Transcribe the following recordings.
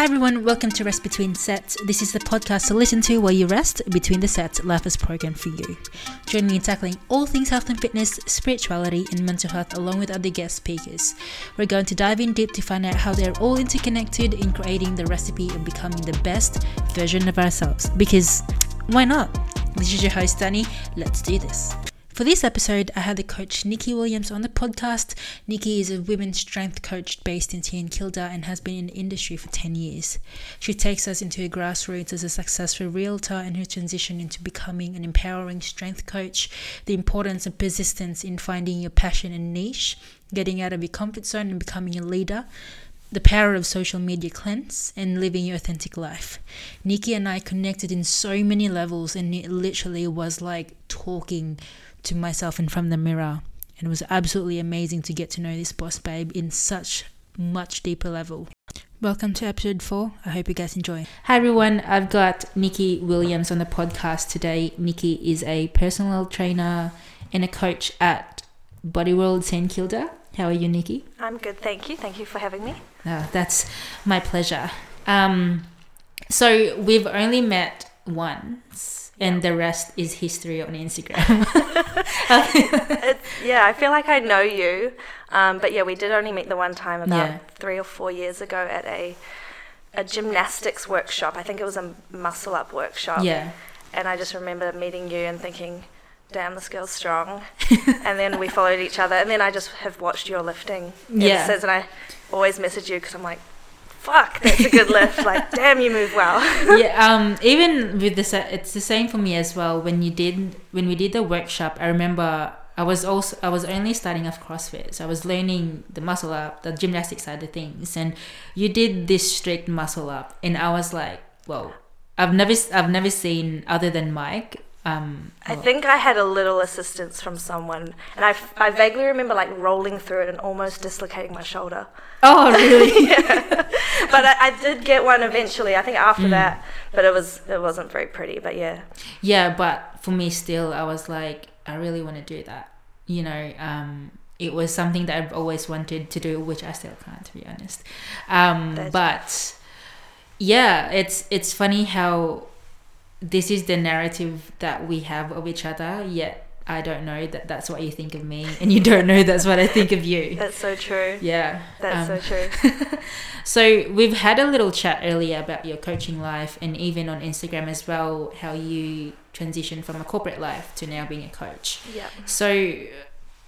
Hi everyone, welcome to Rest Between Sets. This is the podcast to listen to while you rest between the sets life is programmed for you. Join me in tackling all things health and fitness, spirituality, and mental health along with other guest speakers. We're going to dive in deep to find out how they're all interconnected in creating the recipe of becoming the best version of ourselves. Because why not? This is your host, Danny. Let's do this. For this episode, I had the coach Nikki Williams on the podcast. Nikki is a women's strength coach based in Kilda and has been in the industry for 10 years. She takes us into her grassroots as a successful realtor and her transition into becoming an empowering strength coach, the importance of persistence in finding your passion and niche, getting out of your comfort zone and becoming a leader, the power of social media cleanse and living your authentic life. Nikki and I connected in so many levels, and it literally was like talking to myself in front of the mirror. And it was absolutely amazing to get to know this boss babe in such much deeper level. Welcome to episode four. I hope you guys enjoy. Hi everyone, I've got Nikki Williams on the podcast today. Nikki is a personal trainer and a coach at Body World St Kilda. How are you, Nikki? I'm good, thank you. Thank you for having me. Oh, that's my pleasure. Um, so we've only met once and the rest is history on Instagram. yeah, I feel like I know you, um, but yeah, we did only meet the one time about yeah. three or four years ago at a a gymnastics workshop. I think it was a muscle up workshop. Yeah, and I just remember meeting you and thinking, "Damn, this girl's strong." and then we followed each other, and then I just have watched your lifting yeah. since, and I always message you because I'm like, fuck, that's a good lift. Like, damn, you move well. yeah. Um. Even with this, it's the same for me as well. When you did, when we did the workshop, I remember I was also I was only starting off CrossFit, so I was learning the muscle up, the gymnastic side of things, and you did this strict muscle up, and I was like, whoa. I've never I've never seen other than Mike um, I think I had a little assistance from someone, and I, I vaguely remember like rolling through it and almost dislocating my shoulder. Oh, really? yeah. But I, I, did get one eventually. I think after mm. that, but it was it wasn't very pretty. But yeah. Yeah, but for me, still, I was like, I really want to do that. You know, um, it was something that I've always wanted to do, which I still can't, to be honest. Um, but yeah, it's it's funny how this is the narrative that we have of each other, yet I don't know that that's what you think of me, and you don't know that's what I think of you. That's so true. Yeah. That's um, so true. so, we've had a little chat earlier about your coaching life, and even on Instagram as well, how you transitioned from a corporate life to now being a coach. Yeah. So,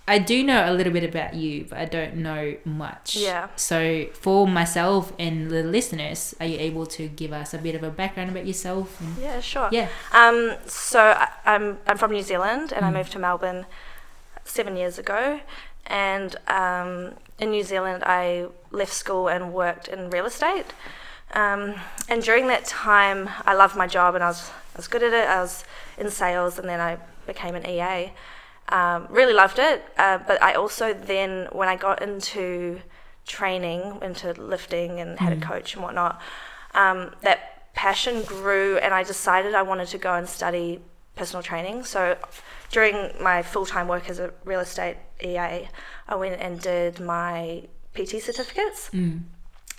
I do know a little bit about you, but I don't know much. Yeah. So for myself and the listeners, are you able to give us a bit of a background about yourself? Yeah, sure. Yeah. Um, so I, am I'm from New Zealand and mm. I moved to Melbourne seven years ago. And um, in New Zealand, I left school and worked in real estate. Um, and during that time, I loved my job and I was I was good at it. I was in sales, and then I became an EA. Um, really loved it, uh, but I also then, when I got into training, into lifting and had mm. a coach and whatnot, um, that passion grew, and I decided I wanted to go and study personal training. So during my full time work as a real estate EA, I went and did my PT certificates. Mm.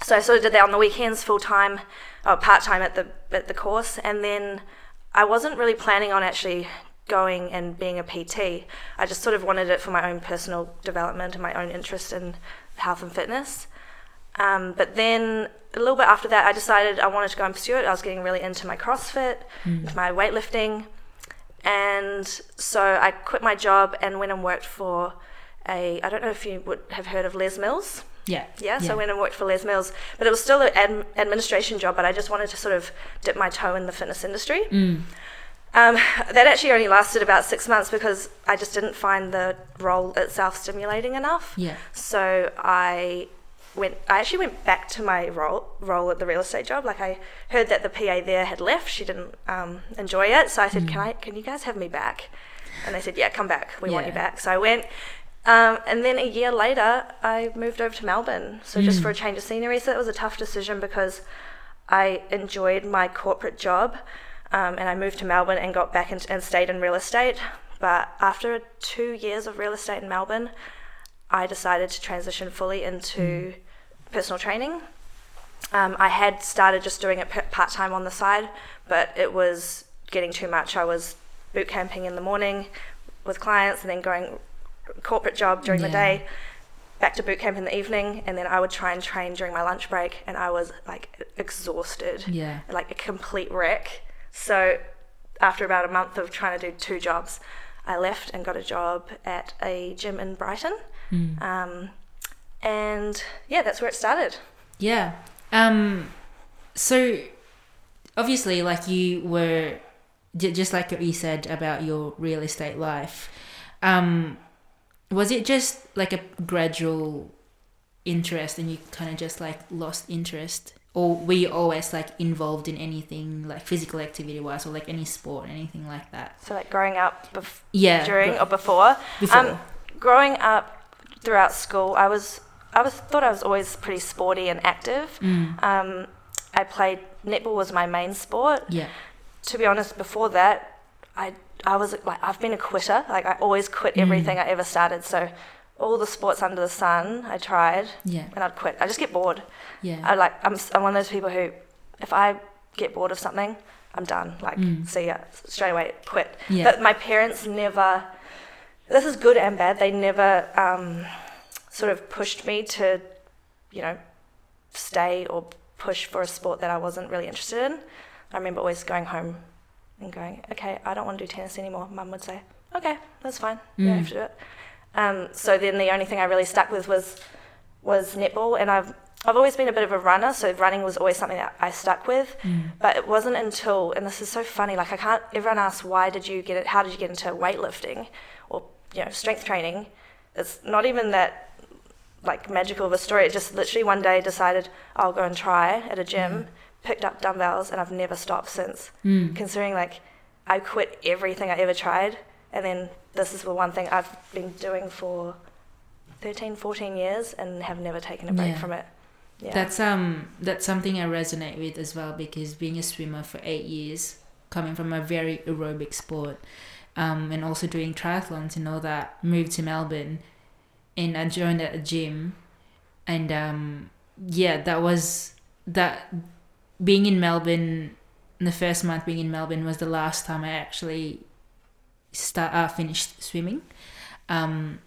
So I sort of did that on the weekends, full time, or part time at the at the course, and then I wasn't really planning on actually going and being a PT. I just sort of wanted it for my own personal development and my own interest in health and fitness. Um, but then a little bit after that, I decided I wanted to go and pursue it. I was getting really into my CrossFit, mm. my weightlifting. And so I quit my job and went and worked for a, I don't know if you would have heard of Les Mills. Yeah. yeah. So I went and worked for Les Mills, but it was still an ad- administration job. But I just wanted to sort of dip my toe in the fitness industry. Mm. Um, that actually only lasted about six months because I just didn't find the role itself stimulating enough. Yeah. So I went. I actually went back to my role role at the real estate job. Like I heard that the PA there had left. She didn't um, enjoy it. So I said, mm. "Can I? Can you guys have me back?" And they said, "Yeah, come back. We yeah. want you back." So I went. Um, and then a year later, I moved over to Melbourne. So mm. just for a change of scenery. So it was a tough decision because I enjoyed my corporate job um, and I moved to Melbourne and got back in, and stayed in real estate. But after two years of real estate in Melbourne, I decided to transition fully into mm. personal training. Um, I had started just doing it part time on the side, but it was getting too much. I was boot camping in the morning with clients and then going corporate job during Yeah. the day, back to boot camp in the evening, and then I would try and train during my lunch break, and I was like exhausted, Yeah. like a complete wreck. So after about a month of trying to do two jobs, I left and got a job at a gym in Brighton. Mm. Um, and yeah, that's where it started. Yeah. Um. So, obviously, like you were, just like what you said about your real estate life. Um, was it just like a gradual interest, and you kind of just like lost interest, or were you always like involved in anything like physical activity wise, or like any sport, anything like that? So like growing up, bef- Yeah. during or before. before. Um, growing up throughout school, I was I was thought I was always pretty sporty and active. Mm. Um, I played netball was my main sport. Yeah. To be honest, before that, I I was like I've been a quitter. Like I always quit Mm. everything I ever started. So all the sports under the sun, I tried Yeah. and I'd quit. I just get bored. Yeah. I like I'm I'm one of those people who, if I get bored of something, I'm done. Like Mm. see ya straight away, quit. Yeah. But my parents never. This is good and bad. They never um, sort of pushed me to, you know, stay or push for a sport that I wasn't really interested in. I remember always going home and going, okay, I don't want to do tennis anymore. Mum would say, okay, that's fine. You don't Mm. have to do it. Um, so then the only thing I really stuck with was was netball, and I've I've always been a bit of a runner, so running was always something that I stuck with. Mm. But it wasn't until, and this is so funny, like I can't. Everyone asks, why did you get it? How did you get into weightlifting, or you know, strength training? It's not even that like magical of a story. It just literally one day decided I'll go and try at a gym, picked up dumbbells, and I've never stopped since. Mm. Considering like I quit everything I ever tried, and then this is the one thing I've been doing for 13, 14 years and have never taken a break Yeah. from it. Yeah. That's um that's something I resonate with as well because being a swimmer for eight years, coming from a very aerobic sport, um, and also doing triathlons and all that, moved to Melbourne, and I joined at a gym, and um, yeah, that was that being in Melbourne. The first month being in Melbourne was the last time I actually start uh, finished swimming, um,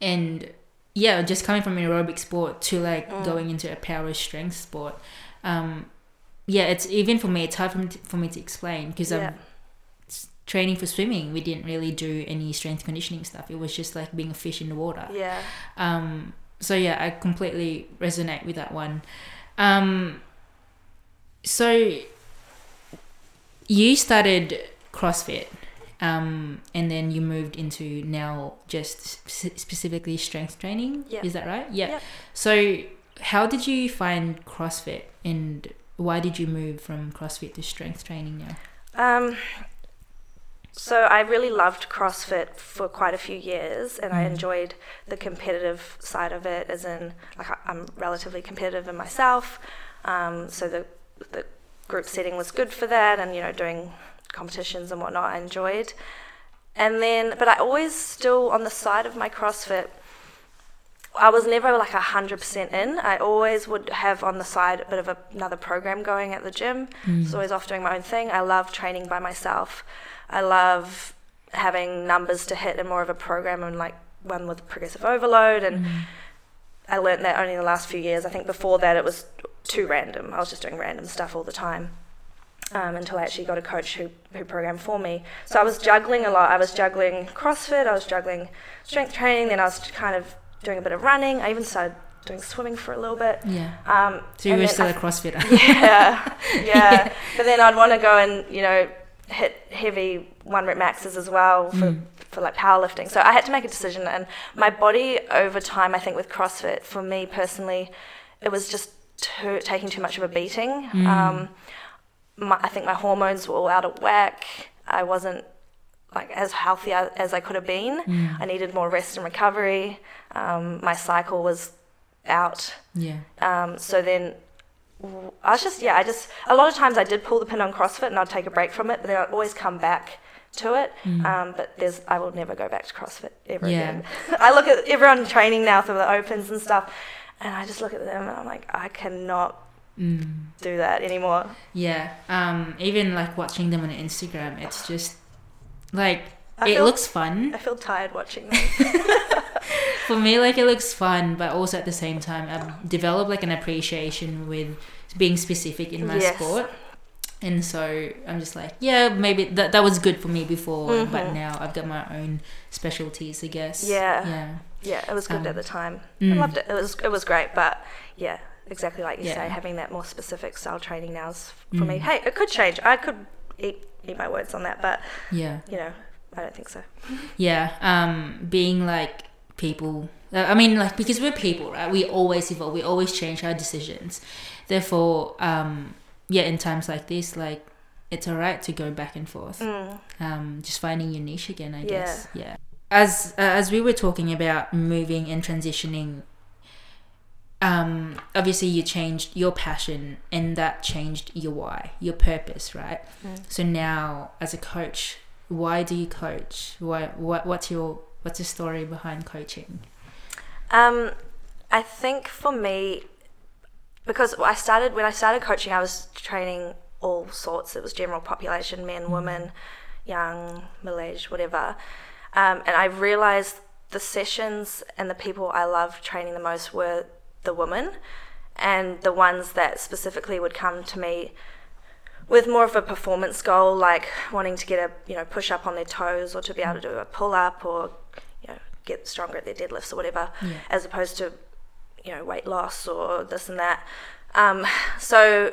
and yeah, just coming from an aerobic sport to like Mm. going into a power strength sport. Um, yeah, it's even for me, it's hard for me to, for me to explain because yeah. I'm training for swimming. We didn't really do any strength conditioning stuff. It was just like being a fish in the water. yeah. Um, so yeah, I completely resonate with that one. Um, so you started CrossFit, um, and then you moved into now just spe- specifically strength training. Yeah. Is that right? Yeah. So how did you find CrossFit, and why did you move from CrossFit to strength training now? Um, so I really loved CrossFit for quite a few years, and I Mm. enjoyed the competitive side of it. As in, like I'm relatively competitive in myself, um, so the the group setting was good for that, and you know doing competitions and whatnot. I enjoyed, and then but I always still on the side of my CrossFit. I was never like a hundred percent in. I always would have on the side a bit of a, another program going at the gym. Mm. So always off doing my own thing. I love training by myself. I love having numbers to hit and more of a program and like one with progressive overload. And Mm. I learned that only in the last few years. I think before that it was too random. I was just doing random stuff all the time. Um, until I actually got a coach who, who programmed for me. So I was juggling a lot. I was juggling CrossFit, I was juggling strength training, then I was kind of doing a bit of running. I even started doing swimming for a little bit. Yeah. Um, So you were still I a CrossFitter. yeah, yeah. But then I'd want to go and you know hit heavy one rep maxes as well for Mm. for like powerlifting. So I had to make a decision, and my body over time, I think with CrossFit, for me personally, it was just too, taking too much of a beating. Mm. Um, my, I think my hormones were all out of whack. I wasn't like as healthy as, I could have been. Mm. I needed more rest and recovery. Um, my cycle was out. Yeah. Um, so then I was just, yeah, I just, a lot of times I did pull the pin on CrossFit and I'd take a break from it, but then I'd always come back to it. Mm. Um, but there's, I will never go back to CrossFit ever Yeah. again. I look at everyone training now through the opens and stuff, and I just look at them and I'm like, I cannot Mm. do that anymore. Yeah. Um, even like watching them on Instagram, it's just like I it feel- looks fun I feel tired watching them. for me. Like it looks fun, but also at the same time, I've developed like an appreciation with being specific in my Yes. sport. And so I'm just like, yeah, maybe that that was good for me before, but Mhm. now I've got my own specialties, I guess. Yeah. Yeah. yeah, it was good Um, at the time. mm. I loved it. It was it was great, but yeah, exactly like you Yeah. say, having that more specific style training now is for me. Mm. Hey, it could change. I could eat eat my words on that, but Yeah. you know, I don't think so. Yeah, um, being like people. I mean, like because we're people, right? We always evolve. We always change our decisions. Therefore, um, yeah, in times like this, like it's alright to go back and forth. Mm. Um, just finding your niche again, I Yeah. guess. Yeah. As uh, as we were talking about moving and transitioning, um, obviously you changed your passion, and that changed your why, your purpose, right? Mm. So now, as a coach, why do you coach? Why, what, what's your, what's the story behind coaching? Um, I think for me, because I started when I started coaching, I was training all sorts. It was general population, men, women, young, aged, whatever. Um, and I realized the sessions and the people I loved training the most were the woman, and the ones that specifically would come to me with more of a performance goal, like wanting to get a you know push up on their toes or to be able to do a pull up or you know get stronger at their deadlifts or whatever, Yeah. as opposed to you know weight loss or this and that. Um, so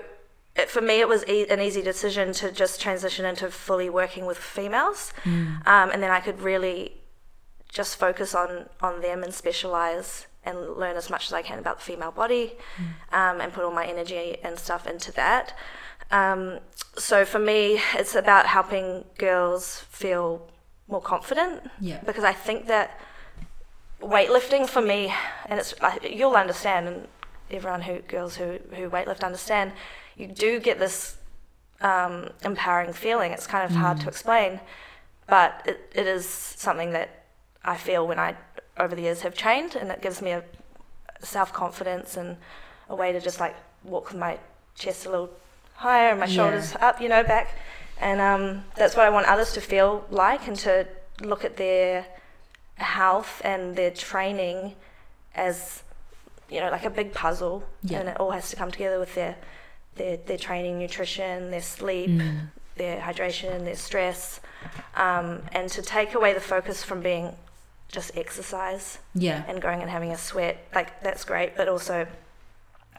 it, for me, it was e- an easy decision to just transition into fully working with females, Mm. um, and then I could really just focus on on them and specialize and learn as much as I can about the female body, um, and put all my energy and stuff into that. Um, so for me, it's about helping girls feel more confident Yeah. because I think that weightlifting for me, and it's like, you'll understand, and everyone who girls who who weightlift understand, you do get this um, empowering feeling. It's kind of hard to explain, but it, it is something that I feel when I over the years have trained, and it gives me a self confidence and a way to just like walk with my chest a little higher and my Yeah. shoulders up, you know, back. And um, that's what I want others to feel like and to look at their health and their training as, you know, like a big puzzle. Yeah. And it all has to come together with their, their, their training, nutrition, their sleep, Mm. their hydration, their stress. Um, and to take away the focus from being just exercise Yeah. and going and having a sweat, like that's great, but also,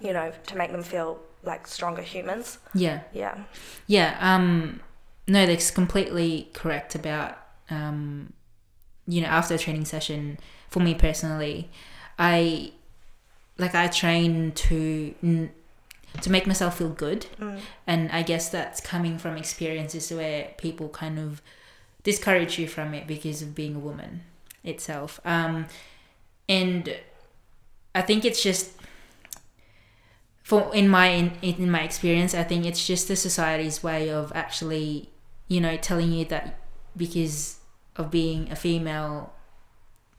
you know, to make them feel like stronger humans. Yeah. Yeah. Yeah, um, no, that's completely correct about, um, you know, after a training session, for me personally, I, like, I train to, n- to make myself feel good. Mm. And I guess that's coming from experiences where people kind of discourage you from it because of being a woman itself. Um, and I think it's just for in my in, in my experience, I think it's just the society's way of actually, you know, telling you that because of being a female,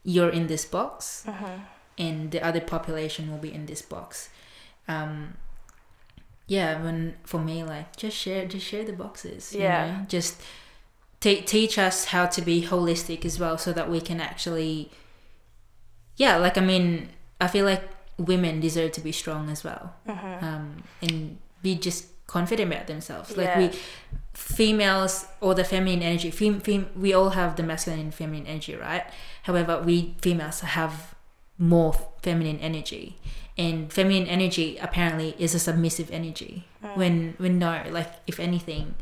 you're in this box, Mm-hmm. and the other population will be in this box. Um, yeah, when for me, like just share, just share the boxes. Yeah. You know? Just te- teach us how to be holistic as well, so that we can actually. Yeah, like I mean, I feel like women deserve to be strong as well, Mm-hmm. um, and be just confident about themselves. Like Yeah. we, females or the feminine energy, fem- fem- we all have the masculine and feminine energy, right? However, we females have more feminine energy, and feminine energy apparently is a submissive energy. Mm. When when no, like if anything,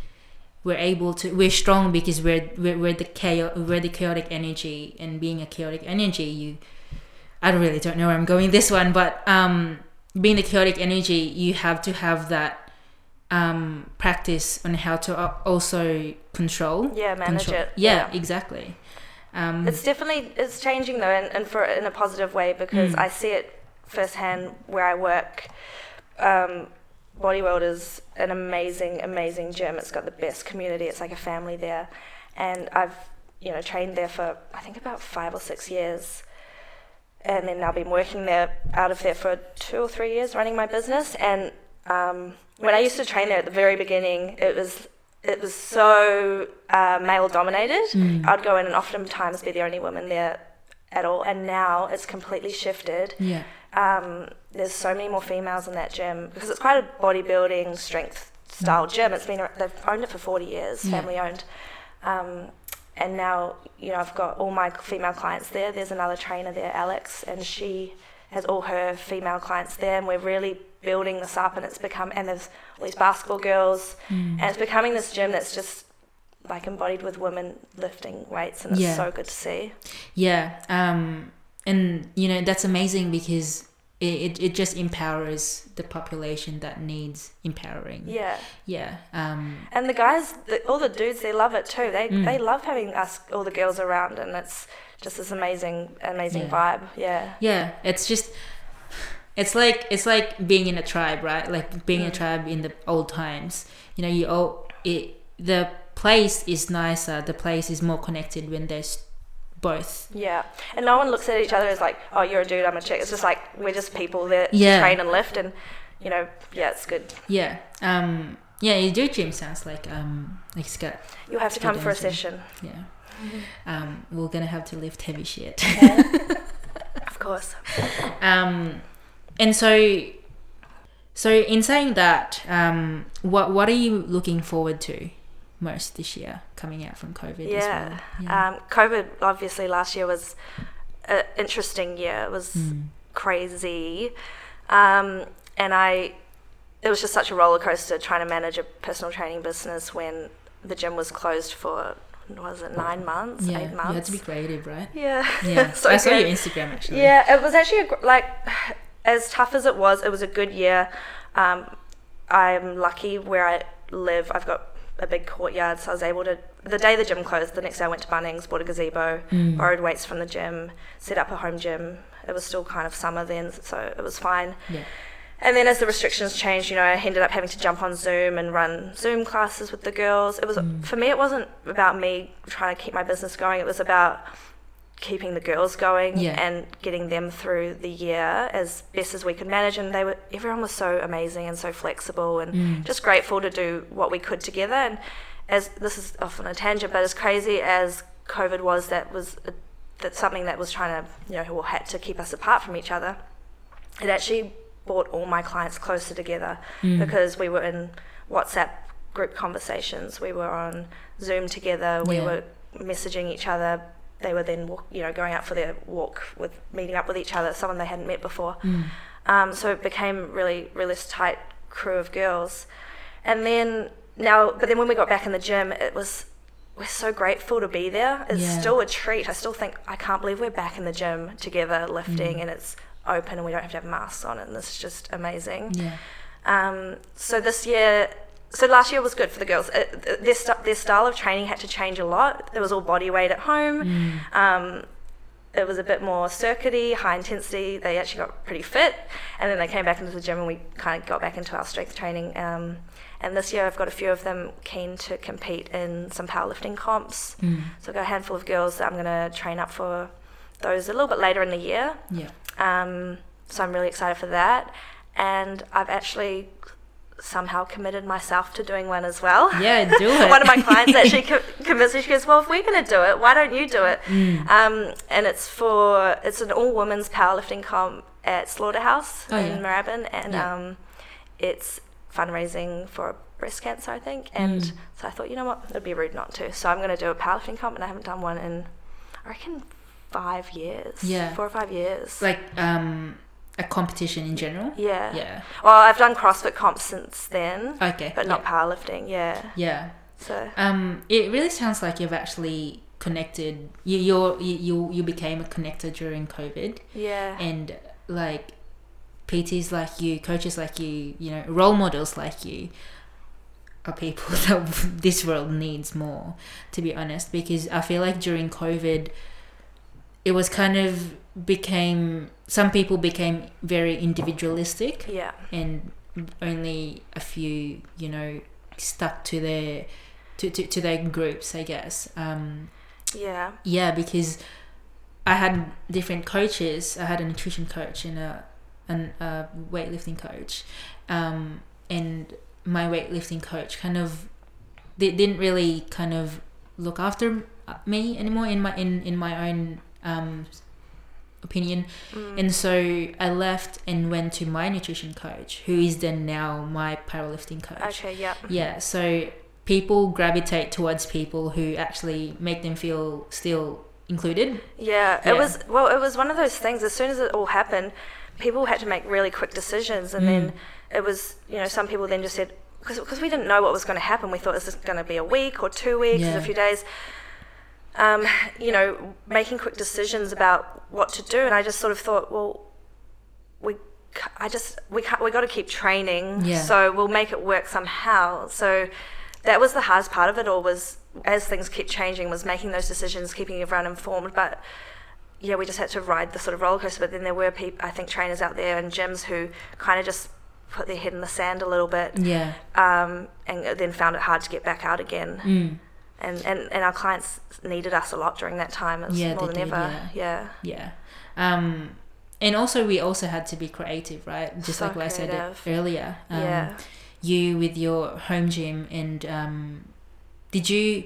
we're able to we're strong because we're we're, we're the chaos we're the chaotic energy, and being a chaotic energy, you. I really don't know where I'm going this one, but um, being the chaotic energy, you have to have that um, practice on how to also control. Yeah, manage control. it. Yeah, exactly. Um, It's definitely it's changing though, and, and for in a positive way because Mm. I see it firsthand where I work. Um, Body World is an amazing, amazing gym. It's got the best community. It's like a family there, and I've you know trained there for I think about five or six years, and then I've been working there out of there for two or three years running my business, and um, when I used to train there at the very beginning, it was it was so uh, male dominated. Mm. I'd go in and oftentimes be the only woman there at all, and now it's completely shifted. Yeah. Um, there's so many more females in that gym because it's quite a bodybuilding strength style gym. It's been they've owned it for 40 years, Yeah. family owned. Um, and now, you know, I've got all my female clients there. There's another trainer there, Alex, and she has all her female clients there, and we're really building this up. And it's become, and there's all these basketball girls, Mm. and it's becoming this gym that's just like embodied with women lifting weights, and it's Yeah. so good to see. Yeah, um, and you know that's amazing because it, it, it just empowers the population that needs empowering. Yeah, Yeah. Um, and the guys, the, all the dudes, they love it too. They Mm. they love having us, all the girls around, and it's just this amazing, amazing Yeah. vibe. Yeah, yeah, it's just it's like it's like being in a tribe, right? Like being a Mm. tribe in the old times. You know, you all it the place is nicer. The place is more connected when there's both. yeah. And no one looks at each other as like, oh, you're a dude, I'm a chick. It's just like we're just people that Yeah. train and lift, and you know, yeah, it's good. Yeah. Um. Yeah, do gym sounds like um like it's You'll have to come for a session, yeah. Um, we're gonna have to lift heavy shit. of course. Um, and so, so in saying that, um, what what are you looking forward to most this year coming out from COVID? as Yeah. well? yeah. Um, COVID obviously last year was an interesting year. It was Mm. crazy, um, and I it was just such a roller coaster trying to manage a personal training business when the gym was closed for was it nine months, yeah, eight months? you had to be creative, right? yeah, Yeah, So I saw your. Instagram actually. Yeah, it was actually a, like as tough as it was. It was a good year. Um, I'm lucky where I live. I've got a big courtyard, so I was able to. The day the gym closed, the next day I went to Bunnings, bought a gazebo, Mm. borrowed weights from the gym, set up a home gym. It was still kind of summer then, so it was fine. Yeah. And then as the restrictions changed, you know, I ended up having to jump on Zoom and run Zoom classes with the girls. It was Mm. for me. It wasn't about me trying to keep my business going. It was about keeping the girls going Yeah. and getting them through the year as best as we could manage. And they were everyone was so amazing and so flexible and Mm. just grateful to do what we could together. And as this is often a tangent, but as crazy as COVID was, that was a, that's something that was trying to you know had to keep us apart from each other. It actually brought all my clients closer together Mm. because we were in WhatsApp group conversations, we were on Zoom together, we Yeah. were messaging each other. They were then, walk, you know, going out for their walk with meeting up with each other, someone they hadn't met before. Mm. Um, so it became really, really this tight crew of girls. And then now, but then when we got back in the gym, it was we're so grateful to be there. It's Yeah. still a treat. I still think I can't believe we're back in the gym together lifting, Mm. and it's open and we don't have to have masks on, and this is just amazing. Yeah. Um, so this year, so last year was good for the girls. It, their, st- their style of training had to change a lot. It was all body weight at home. Mm. Um, it was a bit more circuity, high intensity. They actually got pretty fit, and then they came back into the gym, and we kind of got back into our strength training. Um, and this year, I've got a few of them keen to compete in some powerlifting comps. Mm. So I've got a handful of girls that I'm going to train up for those a little bit later in the year. Yeah. Um, so I'm really excited for that. And I've actually somehow committed myself to doing one as well. Yeah, do it. one of my clients actually co- convinced me. She goes, "Well, if we're going to do it, why don't you do it?" Mm. Um, and it's for it's an all women's powerlifting comp at Slaughterhouse Oh, in yeah. Moorabbin, and Yeah. um, it's fundraising for breast cancer, I think. And Mm. so I thought, you know what, it'd be rude not to. So I'm going to do a powerlifting comp, and I haven't done one in, I reckon, five years. Yeah. four or five years. Like um, a competition in general. yeah. Yeah. Well, I've done CrossFit comps since then, Okay. but not yeah. powerlifting. Yeah. Yeah. So Um, it really sounds like you've actually connected. You you're, you you you became a connector during COVID, yeah. and like PTs like you, coaches like you, you know, role models like you are people that this world needs more. To be honest, because I feel like during COVID, it was kind of became some people became very individualistic yeah. and only a few you know stuck to their to, to, to their groups i guess um Yeah. yeah because i had different coaches i had a nutrition coach and a and a weightlifting coach um and my weightlifting coach kind of they didn't really kind of look after me anymore in my in in my own um, opinion. Mm. And so I left and went to my nutrition coach, who is then now my powerlifting coach. Okay, yeah. Yeah, so people gravitate towards people who actually make them feel still included. Yeah, Yeah. it was well, it was one of those things. As soon as it all happened, people had to make really quick decisions, and Mm. then it was you know some people then just said because we didn't know what was going to happen. We thought this is going to be a week or two weeks, Yeah. a few days. Um, you know, making quick decisions about what to do, and I just sort of thought, well, we, I just we can't, we got to keep training, Yeah. so we'll make it work somehow. So that was the hardest part of it all was as things keep changing was making those decisions keeping everyone informed but yeah we just had to ride the sort of roller coaster but then there were people i think trainers out there and gyms who kind of just put their head in the sand a little bit Yeah. um, and then found it hard to get back out again Mm. And, and and our clients needed us a lot during that time it Yeah, more they than did, ever yeah Yeah. Um, and also, we also had to be creative, right? Just So like what I said earlier. Um, yeah You with your home gym, and um, did you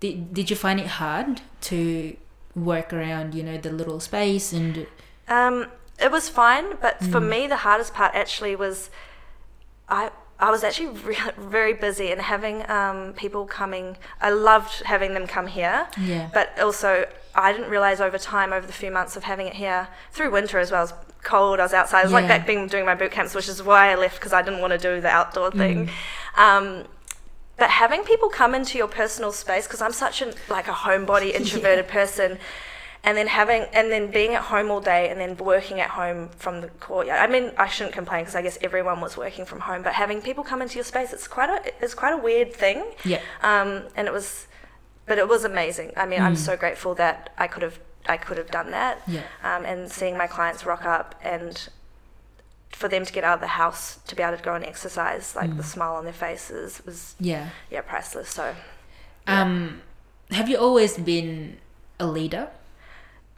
did, did you find it hard to work around, you know, the little space and Um, it was fine, but for Mm. me, the hardest part actually was I. I was actually re- very busy and having um, people coming. I loved having them come here, yeah, but also I didn't realize over time, over the few months of having it here through winter as well. It was cold. I was outside. It was like back being doing my boot camps, which is why I left because I didn't want to do the outdoor thing. Mm. Um, but having people come into your personal space because I'm such an like a homebody introverted person, and then having and then being at home all day and then working at home from the courtyard. I mean, I shouldn't complain because I guess everyone was working from home, but having people come into your space, it's quite a it's quite a weird thing. yeah, Um, and it was, but it was amazing. I mean, I'm Mm. so grateful that I could have I could have done that. yeah, Um, and seeing my clients rock up and for them to get out of the house to be able to go and exercise, like the Mm. smile on their faces was yeah. yeah priceless. So Yeah. Um, have you always been a leader?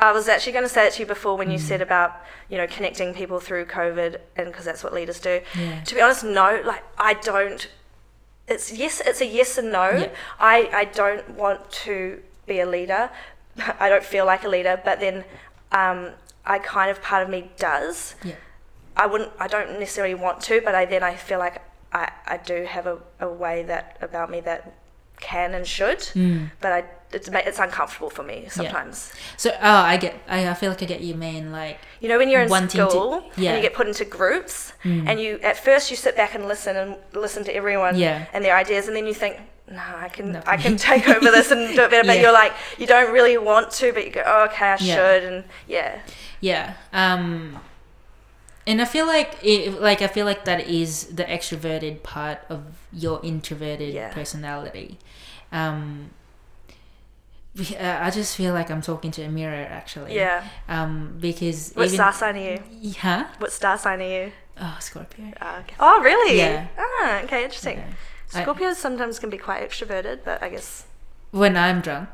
I was actually going to say it to you before when you Mm. said about you know connecting people through COVID and because that's what leaders do. Yeah, To be honest, no. Like I don't. It's yes. It's a yes and no. Yeah. I I don't want to be a leader. I don't feel like a leader. But then, um, I kind of part of me does. yeah, I wouldn't. I don't necessarily want to, but I then I feel like I I do have a, a way that about me that can and should. mm. But I it's it's uncomfortable for me sometimes. So, oh, I get, I, I feel like I get you, man. Like, You know, when you're in Wanting to- school yeah. and you get put into groups, Mm. and you at first you sit back and listen and listen to everyone Yeah. and their ideas, and then you think, no, I can No. I can take over this and do it better. But Yeah. you're like, you don't really want to, but you go, oh, okay, I Yeah. should, and yeah, Yeah. Um and I feel like it, like I feel like that is the extroverted part of your introverted Yeah. personality. Um uh, I just feel like I'm talking to a mirror actually. yeah. Um because What even star sign are you? Huh? What star sign are you? Oh, Scorpio. Ah, okay. Oh, really? Yeah. Ah, okay, interesting. Yeah. I- Scorpios sometimes can be quite extroverted, but I guess. When I'm drunk,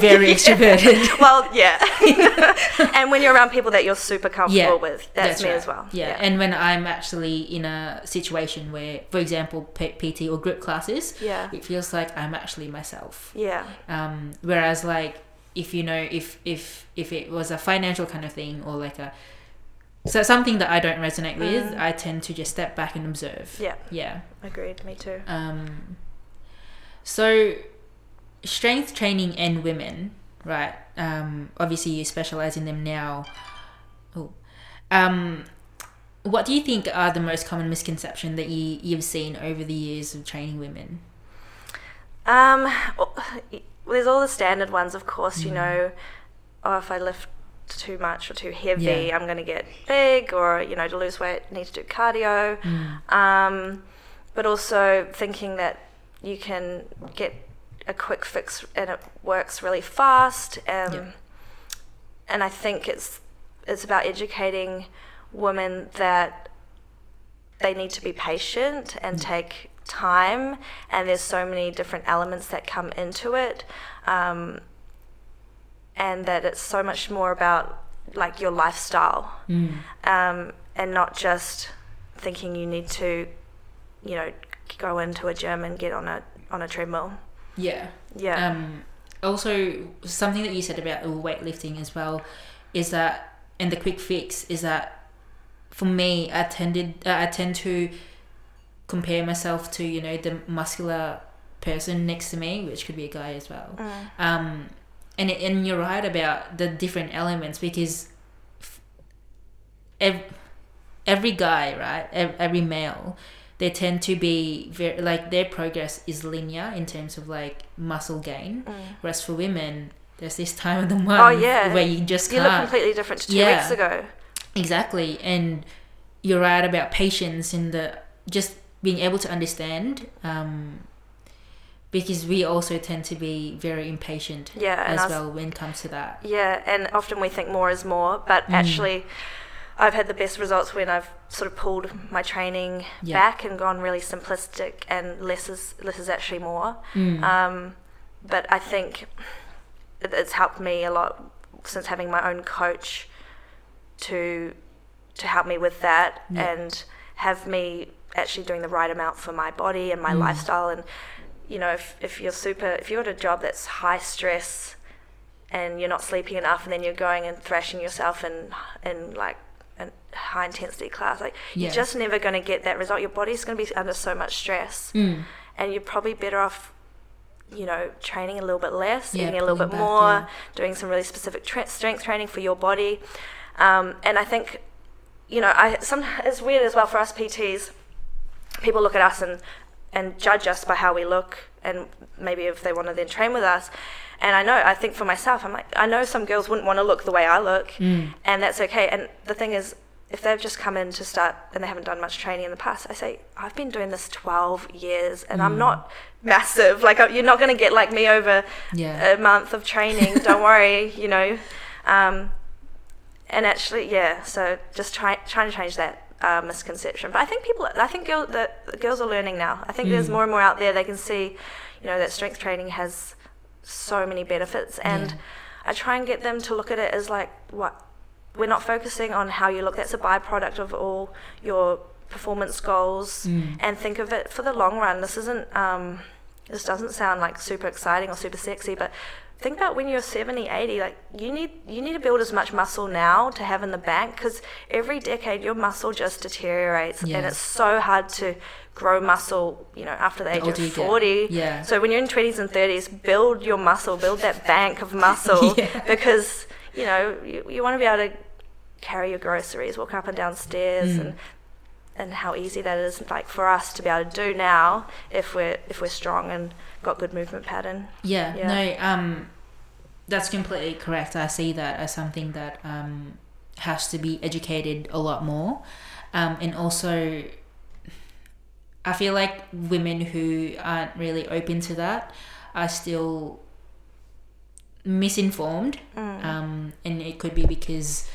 very extroverted. well, yeah. and when you're around people that you're super comfortable Yeah, with, that's, me right. as well. Yeah. and when I'm actually in a situation where, for example, P- PT or group classes, yeah. it feels like I'm actually myself. Yeah. um, whereas like if you know if if if it was a financial kind of thing or like a so something that I don't resonate with, Mm. I tend to just step back and observe. Yeah. Yeah. Agreed. Me too. Um, so strength training and women, right? Um, obviously you specialize in them now. Oh, um, what do you think are the most common misconception that you you've seen over the years of training women? Um, well, there's all the standard ones, of course. You Mm. know, oh, if I lift too much or too heavy, Yeah. I'm going to get big, or you know, to lose weight, I need to do cardio. Mm. Um, but also thinking that you can get a quick fix and it works really fast. Um, Yeah. And I think it's it's about educating women that they need to be patient and Mm. take time, and there's so many different elements that come into it, um, and that it's so much more about like your lifestyle Mm. um, and not just thinking you need to you know, go into a gym and get on a on a treadmill. Yeah. Yeah. Um, also, something that you said about weightlifting as well is that, and the quick fix is that, for me, I tended uh, I tend to compare myself to you know the muscular person next to me, which could be a guy as well. Mm. Um, and and you're right about the different elements because every, every guy, right, every male, they tend to be very like their progress is linear in terms of like muscle gain, Mm. whereas for women, there's this time of the month Oh, yeah. where you just You look completely different to two Yeah. weeks ago. Exactly, and you're right about patience and the just being able to understand. Um, because we also tend to be very impatient Yeah, as was- well when it comes to that. Yeah, and often we think more is more, but Mm. actually, I've had the best results when I've sort of pulled my training Yeah. back and gone really simplistic, and less is less is actually more. Mm. Um, but I think it, it's helped me a lot since having my own coach to to help me with that Yeah. and have me actually doing the right amount for my body and my Mm. lifestyle and you know if, if you're super if you're at a job that's high stress and you're not sleeping enough and then you're going and thrashing yourself in in like a high intensity class like Yeah. you're just never going to get that result your body's going to be under so much stress Mm. and you're probably better off you know training a little bit less Yeah, eating a little bit back, more yeah. doing some really specific tra- strength training for your body um, and i think you know i some it's weird as well for us pts people look at us and and judge us by how we look and maybe if they want to then train with us and i know i think for myself i'm like i know some girls wouldn't want to look the way i look Mm. and that's okay. And the thing is, if they've just come in to start and they haven't done much training in the past, I say I've been doing this 12 years and I'm Mm. not massive. Like you're not going to get like me over Yeah. a month of training. Don't worry, you know. Um, and actually, yeah. So just try, trying to change that uh, misconception. But I think people, I think girl, girls are learning now. I think there's Mm. more and more out there. They can see, you know, that strength training has so many benefits and. Yeah. I try and get them to look at it as like what we're not focusing on how you look. That's a byproduct of all your performance goals, Mm. and think of it for the long run. This isn't. Um, this doesn't sound like super exciting or super sexy, but think about when you're 70, 80. Like you need you need to build as much muscle now to have in the bank because every decade your muscle just deteriorates, Yeah. and it's so hard to grow muscle. You know, after the age you of 40. Yeah. So when you're in 20s and 30s, build your muscle, build that bank of muscle Yeah. because you know you, you want to be able to carry your groceries, walk up and down stairs, Mm. and and how easy that is like for us to be able to do now if we're if we're strong and got good movement pattern. Yeah, Yeah. no, um, that's completely correct. I see that as something that um, has to be educated a lot more. Um, and also, I feel like women who aren't really open to that are still misinformed. Mm. Um, and it could be because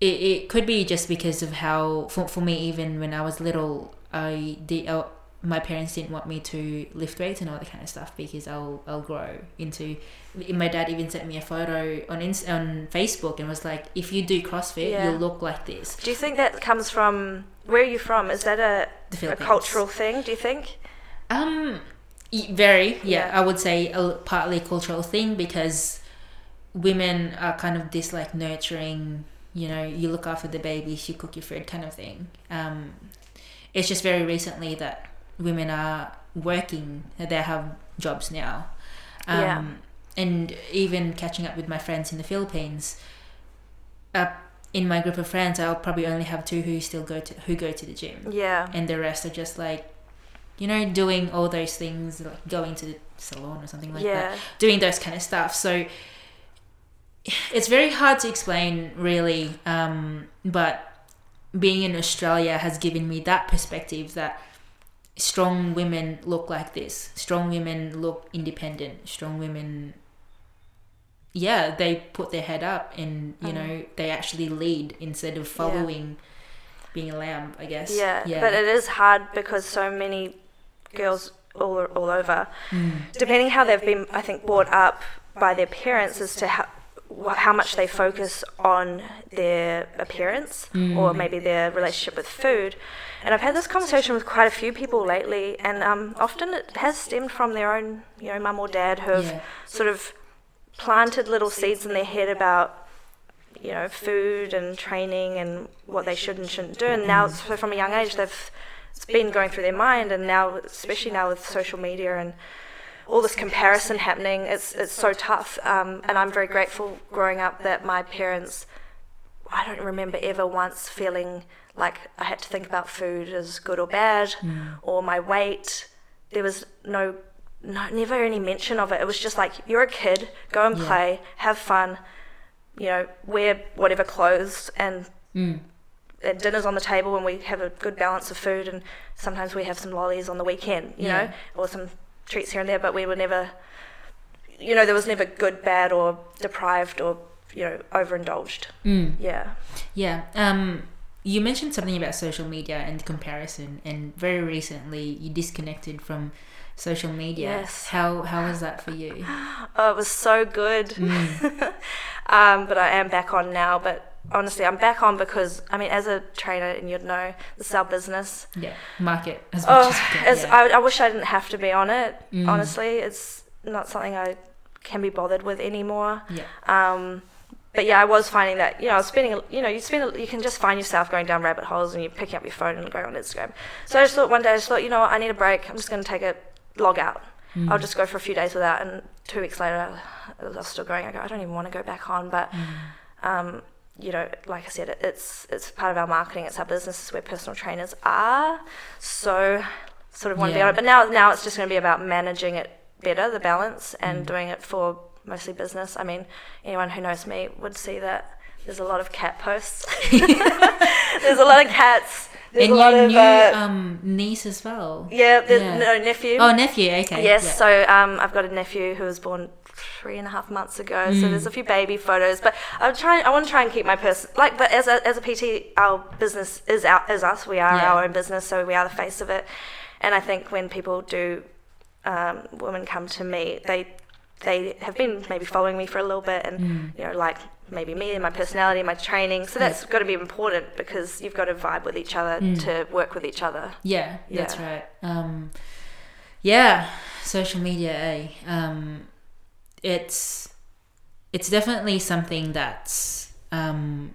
it, it could be just because of how for, for me even when I was little I did uh, my parents didn't want me to lift weights and all that kind of stuff because I'll I'll grow into my dad even sent me a photo on Inst- on Facebook and was like if you do CrossFit Yeah. you'll look like this Do you think that comes from where are you from? Is that a, a cultural thing? Do you think? Um, very yeah, Yeah. I would say a partly cultural thing because women are kind of this like nurturing. You know, you look after the babies, you cook your food, kind of thing. Um, it's just very recently that women are working; they have jobs now. Um, Yeah. And even catching up with my friends in the Philippines, uh, in my group of friends, I'll probably only have two who still go to who go to the gym Yeah. and the rest are just like you know doing all those things like going to the salon or something like yeah. that doing those kind of stuff so it's very hard to explain really um, but being in australia has given me that perspective that strong women look like this strong women look independent strong women yeah they put their head up and you Mm. know they actually lead instead of following being a lamb i guess Yeah. But it is hard because so many girls all all over Mm. depending how they've been, I think, brought up by their parents as to how, wh- how much they focus on their appearance or maybe their relationship with food. And I've had this conversation with quite a few people lately, and um, often it has stemmed from their own, you know, mum or dad who have Yeah. sort of planted little seeds in their head about, you know, food and training and what they should and shouldn't do. And now, so from a young age, they've it's been going through their mind, and now, especially now with social media and all this comparison happening, it's it's so tough. Um, and I'm very grateful growing up that my parents, I don't remember ever once feeling like I had to think about food as good or bad, or my weight. There was no, no, never any mention of it. It was just like you're a kid, go and Yeah. play, have fun, you know, wear whatever clothes, and Mm. and dinner's on the table and we have a good balance of food and sometimes we have some lollies on the weekend you know or some treats here and there but we were never you know there was never good bad or deprived or you know overindulged Mm. yeah Yeah. Um, you mentioned something about social media and comparison, and very recently you disconnected from social media. Yes. How how was that for you? oh it was so good Mm. um, but i am back on now but honestly i'm back on because i mean as a trainer and you'd know this is our business Yeah. Market as much Oh, as you can. as yeah. I, I wish I didn't have to be on it. Mm. Honestly, it's not something I can be bothered with anymore. yeah. Um, but yeah, I was finding that you know I was spending you know you spend you can just find yourself going down rabbit holes and you're picking up your phone and going on Instagram. So I just thought one day I just thought you know what I need a break. I'm just going to take a log out. Mm. I'll just go for a few days without, and two weeks later I was still going. I go I don't even want to go back on, but. Um, you know, like I said, it's it's part of our marketing. It's our business. It's where personal trainers are. So, sort of want to be on it. But now, now it's just going to be about managing it better, the balance, and Mm. doing it for mostly business. I mean, anyone who knows me would see that there's a lot of cat posts. there's a lot of cats. There's and a lot your of new uh, um, niece as well. yeah, there's yeah. no nephew. Oh, nephew. Okay. Yes, yeah. so um, I've got a nephew who was born three and a half months ago. So Mm. there's a few baby photos, but I'm trying. I want to try and keep my person like. But as a as a PT, our business is out is us. We are Yeah. our own business, so we are the face of it. And I think when people do, um, women come to me, they they have been maybe following me for a little bit, and Mm. you know like. Maybe me and my personality, my training. So that's got to be important because you've got to vibe with each other Mm. to work with each other. Yeah, that's right. Um, yeah, social media. Eh? Um, it's it's definitely something that's um,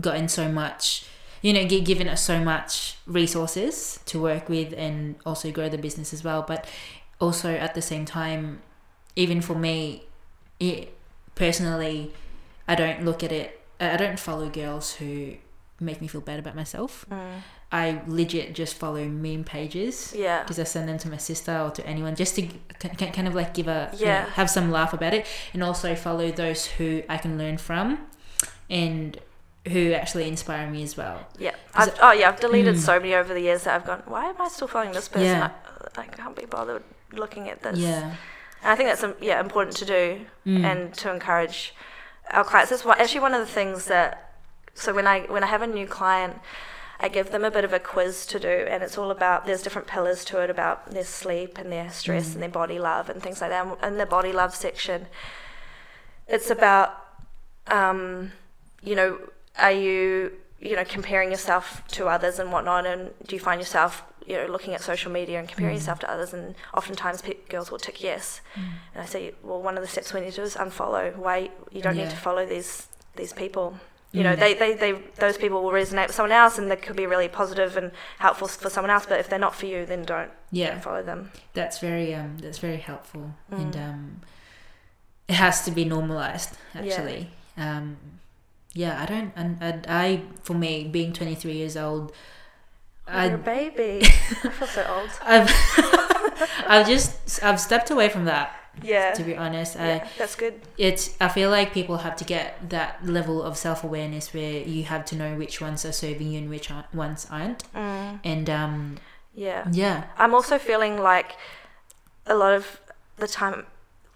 gotten so much. You know, given us so much resources to work with and also grow the business as well. But also at the same time, even for me, it, personally, I don't look at it. I don't follow girls who make me feel bad about myself. I legit just follow meme pages Yeah. because I send them to my sister or to anyone just to kind of like give a you know, have some laugh about it, and also follow those who I can learn from, and who actually inspire me as well. Yeah. I've, oh yeah, I've deleted Mm. so many over the years that I've gone. Why am I still following this person? Yeah. I, I can't be bothered looking at this. Yeah, And I think that's um, yeah important to do Mm. and to encourage our clients. That's one, actually one of the things that. So when I when I have a new client, I give them a bit of a quiz to do, and it's all about there's different pillars to it about their sleep and their stress Mm. and their body love and things like that. And in the body love section, it's about um, you know, are you you know comparing yourself to others and whatnot, and do you find yourself you know looking at social media and comparing Mm. yourself to others? And oftentimes pe- girls will tick yes, and I say, well, one of the steps we need to do is unfollow. Why you don't Yeah. need to follow these these people. You know, Mm. they, they, they those people will resonate with someone else, and they could be really positive and helpful for someone else. But if they're not for you, then don't, yeah. don't follow them. That's very um that's very helpful and Mm. um it has to be normalized Yeah. actually. Um yeah, I don't and, and I for me being 23 years old You're a I baby. I feel so old. I've I've just I've stepped away from that Yeah. to be honest. I yeah, that's good. it's I feel like people have to get that level of self-awareness where you have to know which ones are serving you and which ones aren't. Mm, And um yeah. yeah. I'm also feeling like a lot of the time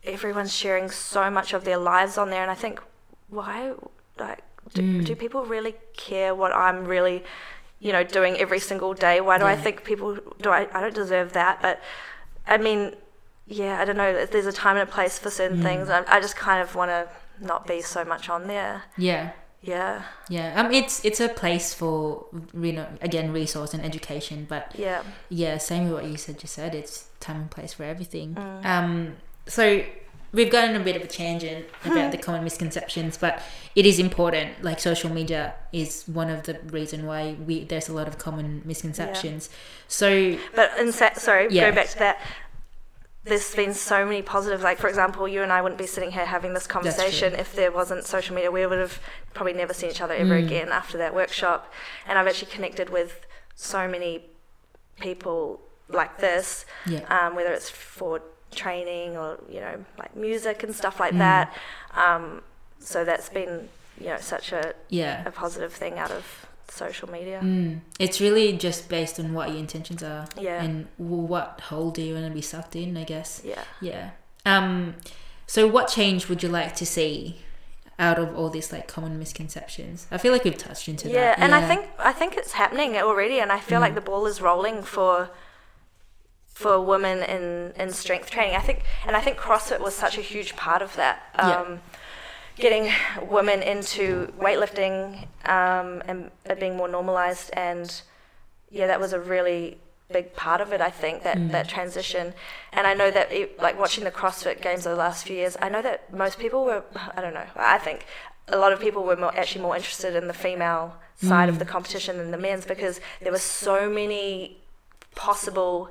everyone's sharing so much of their lives on there, and I think, why, like, do, Mm. do people really care what I'm really, you know, doing every single day? Why do I think people do? I, I don't deserve that, but I mean, yeah, I don't know. There's a time and a place for certain Mm. things. I, I just kind of want to not be so much on there. Yeah. Yeah, Yeah, um, it's it's a place for you know again resource and education, but yeah, yeah, same with what you said. Just said it's time and place for everything. Mm. Um, so we've gotten a bit of a tangent about the common misconceptions, but it is important. Like social media is one of the reason why we there's a lot of common misconceptions. So but in sa- sorry, Yeah. go back to that. There's been so many positive. Like for example, you and I wouldn't be sitting here having this conversation if there wasn't social media. We would have probably never seen each other ever Mm. again after that workshop. And I've actually connected with so many people like this. yeah, um, whether it's for training or you know like music and stuff like Mm. that. Um, so that's been you know such a, yeah. a positive thing out of social media. Mm. It's really just based on what your intentions are Yeah, and what hole do you want to be sucked in. I guess. yeah. Yeah. Um, so what change would you like to see out of all these like common misconceptions? I feel like we've touched into that. Yeah, that. and I think I think it's happening already, and I feel like Mm. the ball is rolling for for women in in strength training. I think, and I think CrossFit was such a huge part of that. Yeah. Um, Getting women into weightlifting um, and it being more normalized, and yeah, that was a really big part of it. I think that Mm. that transition, and I know that it, like watching the CrossFit games over the last few years, I know that most people were. I don't know. I think a lot of people were more, actually more interested in the female side of Mm. the competition than the men's because there were so many possible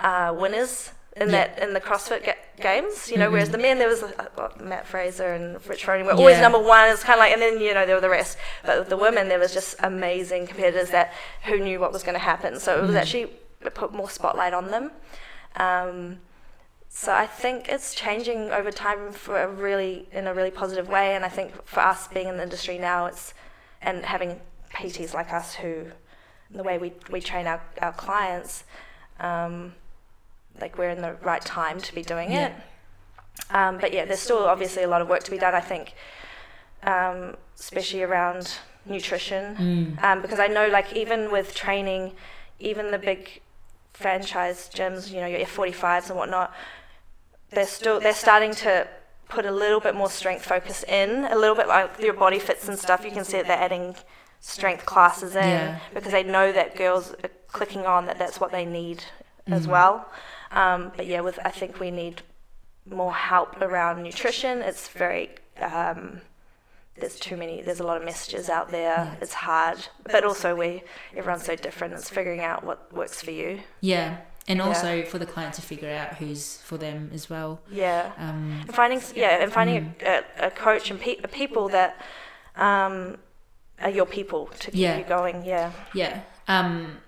uh, winners in Yeah. that in the CrossFit ga- games. You know, whereas the men there was uh, Matt Fraser and Rich Froning were always number one. It's kind of like, and then you know there were the rest. But with the women, there was just amazing competitors that who knew what was going to happen. So it was Mm. actually it put more spotlight on them. Um, so I think it's changing over time for a really in a really positive way, and I think for us being in the industry now, it's and having PTs like us who the way we, we train our, our clients, um, like we're in the right time to be doing Yeah. it. Um, but yeah, there's still obviously a lot of work to be done. I think, um, especially around nutrition, Mm. um, because I know like even with training, even the big franchise gyms, you know, your F45s and whatnot, they're still they're starting to put a little bit more strength focus in, a little bit like your body fits and stuff. You can see that they're adding strength classes in Yeah. because they know that girls are clicking on that that's what they need as Mhm. well. Um, but yeah, with I think we need more help around nutrition. It's very um, there's too many. There's a lot of messages out there. Yeah. It's hard, but also we everyone's so different. It's figuring out what works for you. Yeah. And Yeah. also for the client to figure out who's for them as well. Yeah. Um, And finding yeah, and finding a, a, a coach and pe- people that um, are your people to keep Yeah. you going. Yeah. yeah. Um,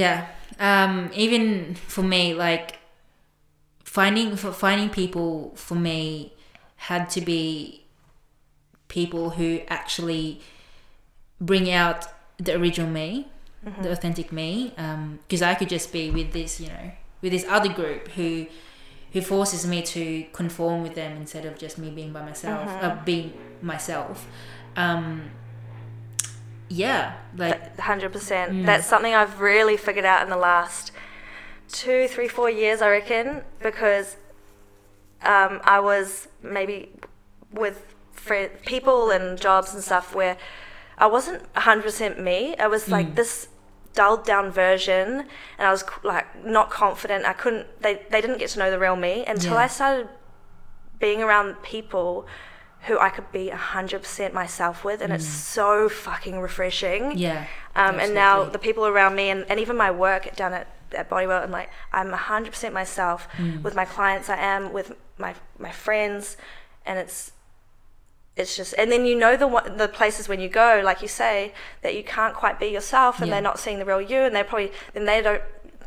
yeah. Um, even for me, like finding for finding people for me had to be people who actually bring out the original me, Mm-hmm. the authentic me. Because I could just be with this, you know, with this other group who who forces me to conform with them instead of just me being by myself, uh, Mhm. being myself. Um, yeah, like hundred percent. Mm. That's something I've really figured out in the last two, three, four years, I reckon, because um, I was maybe with fri people and jobs and stuff where I wasn't hundred percent me. I was like Mm. this dulled down version, and I was like not confident. I couldn't. They they didn't get to know the real me until Yeah. I started being around people who I could be hundred percent myself with, and it's Mm. so fucking refreshing. yeah, Um, and now the people around me and, and even my work down at, at Bodywell, I'm like, I'm 100% myself. Mm. With my clients, I am. With my, my friends. And it's, it's just, and then you know the the places when you go, like you say, that you can't quite be yourself, and Yeah. they're not seeing the real you, and they're probably then they don't,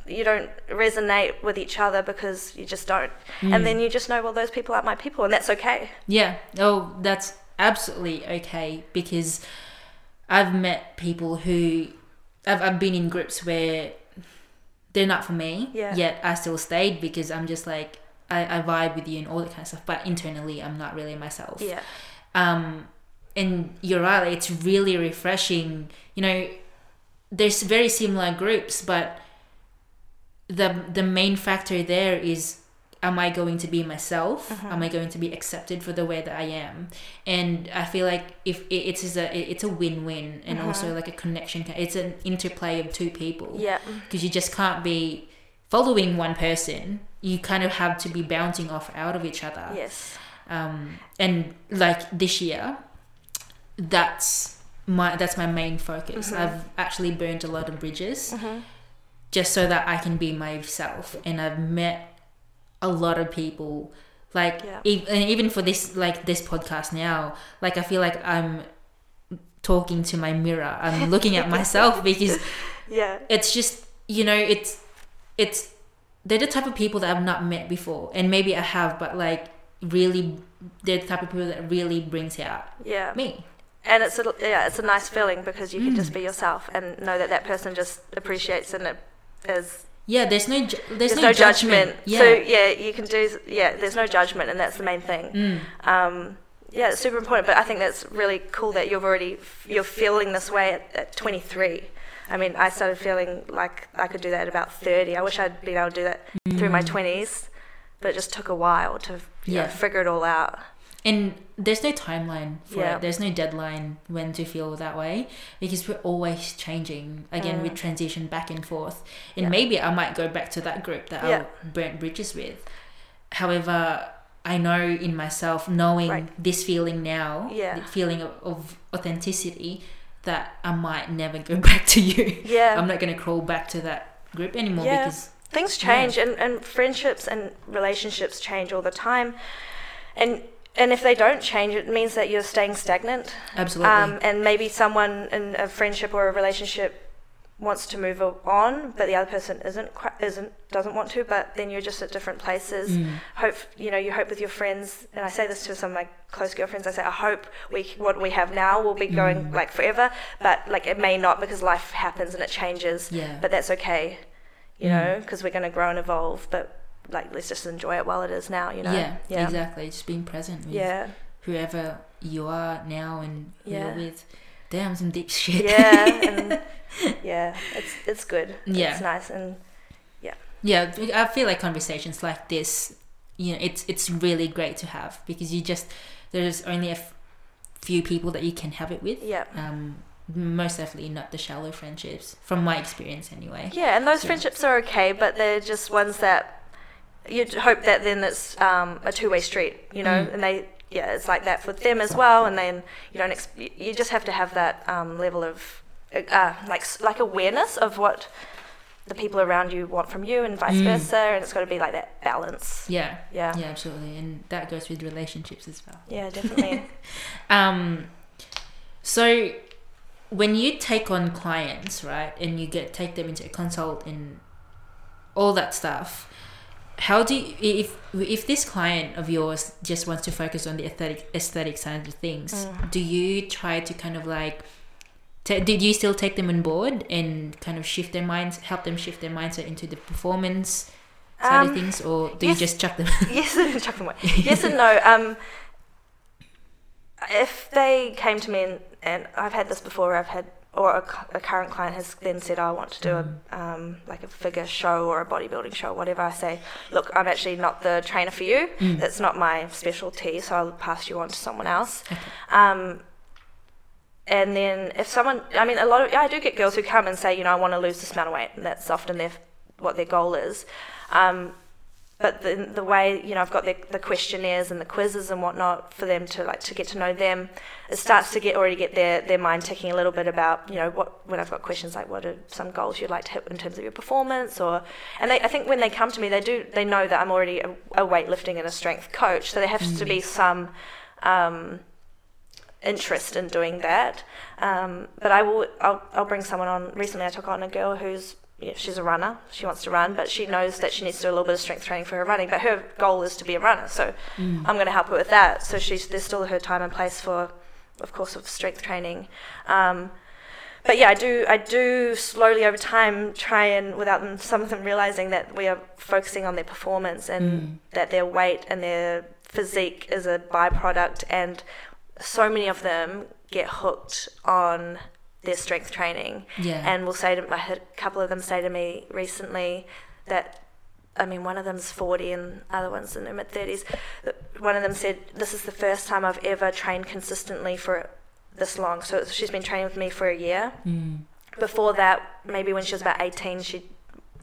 you don't resonate with each other because you just don't, Mm. and then you just know, well, those people aren't my people, and that's okay. Yeah. Oh, that's absolutely okay because I've met people who I've, I've been in groups where they're not for me. Yeah. Yet I still stayed because I'm just like I, I vibe with you and all that kind of stuff. But internally, I'm not really myself. Yeah, Um, and you're right. It's really refreshing. You know, there's very similar groups, but the the main factor there is am I going to be myself? Mm-hmm. Am I going to be accepted for the way that I am? And I feel like if it, it's a it's a win win and also like a connection. It's an interplay of two people. Mm-hmm. Yeah. Because you just can't be following one person. You kind of have to be bouncing off out of each other. Yes. Um, and like this year, that's my that's my main focus. Mm-hmm. I've actually burned a lot of bridges just so that I can be myself. And I've met a lot of people, like Yeah. and even for this like this podcast now, like I feel like I'm talking to my mirror. I'm looking at myself because Yeah. it's just you know it's it's they're the type of people that I've not met before, and maybe I have, but like really they're the type of people that really brings out Yeah. me. And it's a yeah, it's a nice feeling because you can Mm. just be yourself and know that that person just appreciates and is Yeah, there's no ju- there's, there's no, judgment. Yeah. So yeah, you can do yeah. There's no judgment, and that's the main thing. Mm. Um, yeah, it's super important. But I think that's really cool that you've already you're feeling this way at, at 23. I mean, I started feeling like I could do that at about 30. I wish I'd been able to do that through my 20s, but it just took a while to you know, Yeah. figure it all out. And there's no timeline for Yeah. it. There's no deadline when to feel that way because we're always changing. Again, we transition back and forth. And Mm. Yeah. maybe I might go back to that group that Yeah. I burnt bridges with. However, I know in myself, knowing Right. this feeling now, Yeah. the feeling of, of authenticity, that I might never go back to you. Yeah. I'm not going to crawl back to that group anymore Yeah. because things change and, and friendships and relationships change all the time and and if they don't change it means that you're staying stagnant absolutely. um, and maybe someone in a friendship or a relationship wants to move on but the other person isn't quite, isn't doesn't want to but then you're just at different places Mm. hope you know you hope with your friends and I say this to some of my close girlfriends I say I hope we what we have now will be going Mm. like forever but like it may not because life happens and it changes yeah. but that's okay, you Mm. know, because we're going to grow and evolve. But like, let's just enjoy it while it is now, you know. yeah, yeah, exactly. Just being present with yeah, whoever you are now and who Yeah. you're with. Damn, some deep shit. yeah, and yeah. It's it's good. Yeah. it's nice, and yeah, Yeah, I feel like conversations like this, you know, it's it's really great to have because you just there's only a f- few people that you can have it with. yeah, Um, most definitely not the shallow friendships, from my experience anyway. yeah. And those Yeah. friendships are okay, but they're just ones that you hope that then it's um, a two way street, you know, Mm. and they. Yeah, it's like that for them as well, and then you don't. Ex- you just have to have that um, level of uh, like like awareness of what the people around you want from you, and vice Mm. versa. And it's got to be like that balance. Yeah, Yeah, yeah, absolutely, and that goes with relationships as well. yeah, definitely. Um, so when you take on clients, right, and you get take them into a consult and all that stuff, how do you, if if this client of yours just wants to focus on the aesthetic aesthetic side of things, Mm. do you try to kind of like ta did you still take them on board and kind of shift their minds, help them shift their mindset into the performance side of Um, things, or do yes. you just chuck them? yes, chuck them away. Yes and no. Um, if they came to me and, and I've had this before, I've had or a, a current client has then said, "I want to do a um, like a figure show or a bodybuilding show, whatever." I say, "Look, I'm actually not the trainer for you. Mm. That's not my specialty, so I'll pass you on to someone else." Okay. Um, and then if someone, I mean, a lot of I do get girls who come and say, you know, I want to lose this amount of weight, and that's often their what their goal is. Um, but the the way you know I've got the, the questionnaires and the quizzes and whatnot for them to like to get to know them, it starts to get already get their, their mind ticking a little bit about you know what when I've got questions like what are some goals you'd like to hit in terms of your performance or and they I think when they come to me they do they know that I'm already a, a weightlifting and a strength coach so there has to be some um, interest in doing that. Um, but I will I'll, I'll bring someone on. Recently, I took on a girl who's yeah, she's a runner. She wants to run, but she knows that she needs to do a little bit of strength training for her running. But her goal is to be a runner, so Mm. I'm going to help her with that. So she's there's still her time and place for, of course, of strength training. Um, but yeah, I do I do slowly over time try and without them some of them realizing that we are focusing on their performance and Mm. that their weight and their physique is a byproduct and so many of them get hooked on their strength training Yeah. and will say to I had a couple of them say to me recently that I mean, one of them's 40 and other one's in their mid 30s. One of them said, This is the first time I've ever trained consistently for this long. So she's been training with me for a year. Mm. Before that, maybe when she was about 18, she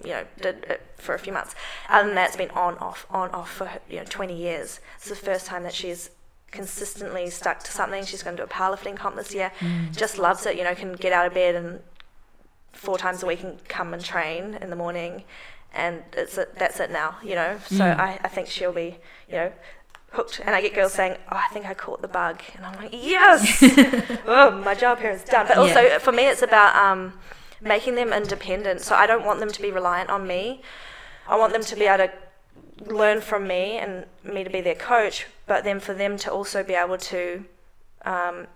you know, did it for a few months. Other than that, it's been on, off, on, off for, you know, 20 years. It's the first time that she's consistently stuck to something. She's going to do a powerlifting comp this year. Mm. Just loves it, you know, can get out of bed and four times a week and come and train in the morning. And it's a, that's it now, you know. So Mm. I, I think she'll be, you know, hooked. And I get girls saying, "Oh, I think I caught the bug," and I'm like, "Yes, oh, my job here is done." But also Yeah. for me, it's about um, making them independent. So I don't want them to be reliant on me. I want them to be able to learn from me and me to be their coach, but then for them to also be able to um,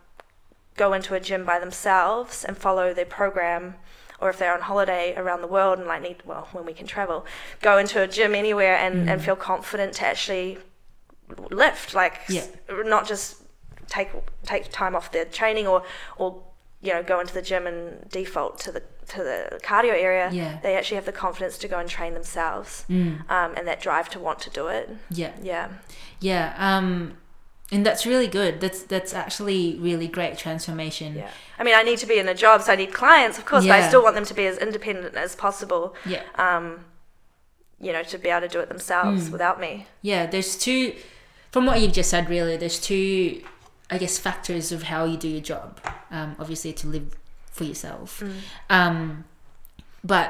go into a gym by themselves and follow their program. Or if they're on holiday around the world and like need, well, when we can travel, go into a gym anywhere and, and Mm. feel confident to actually lift, like Yeah. not just take take time off their training or or you know go into the gym and default to the to the cardio area. Yeah. They actually have the confidence to go and train themselves Mm. um, and that drive to want to do it. Yeah. Yeah. Yeah. Um, and that's really good. That's that's actually really great transformation. Yeah. I mean, I need to be in a job, so I need clients, of course, but I still want them to be as independent as possible. Yeah. Um, you know, to be able to do it themselves Mm. without me. Yeah, there's two, from what you've just said, really, there's two, I guess, factors of how you do your job. Um, obviously, to live for yourself. Mm. Um, but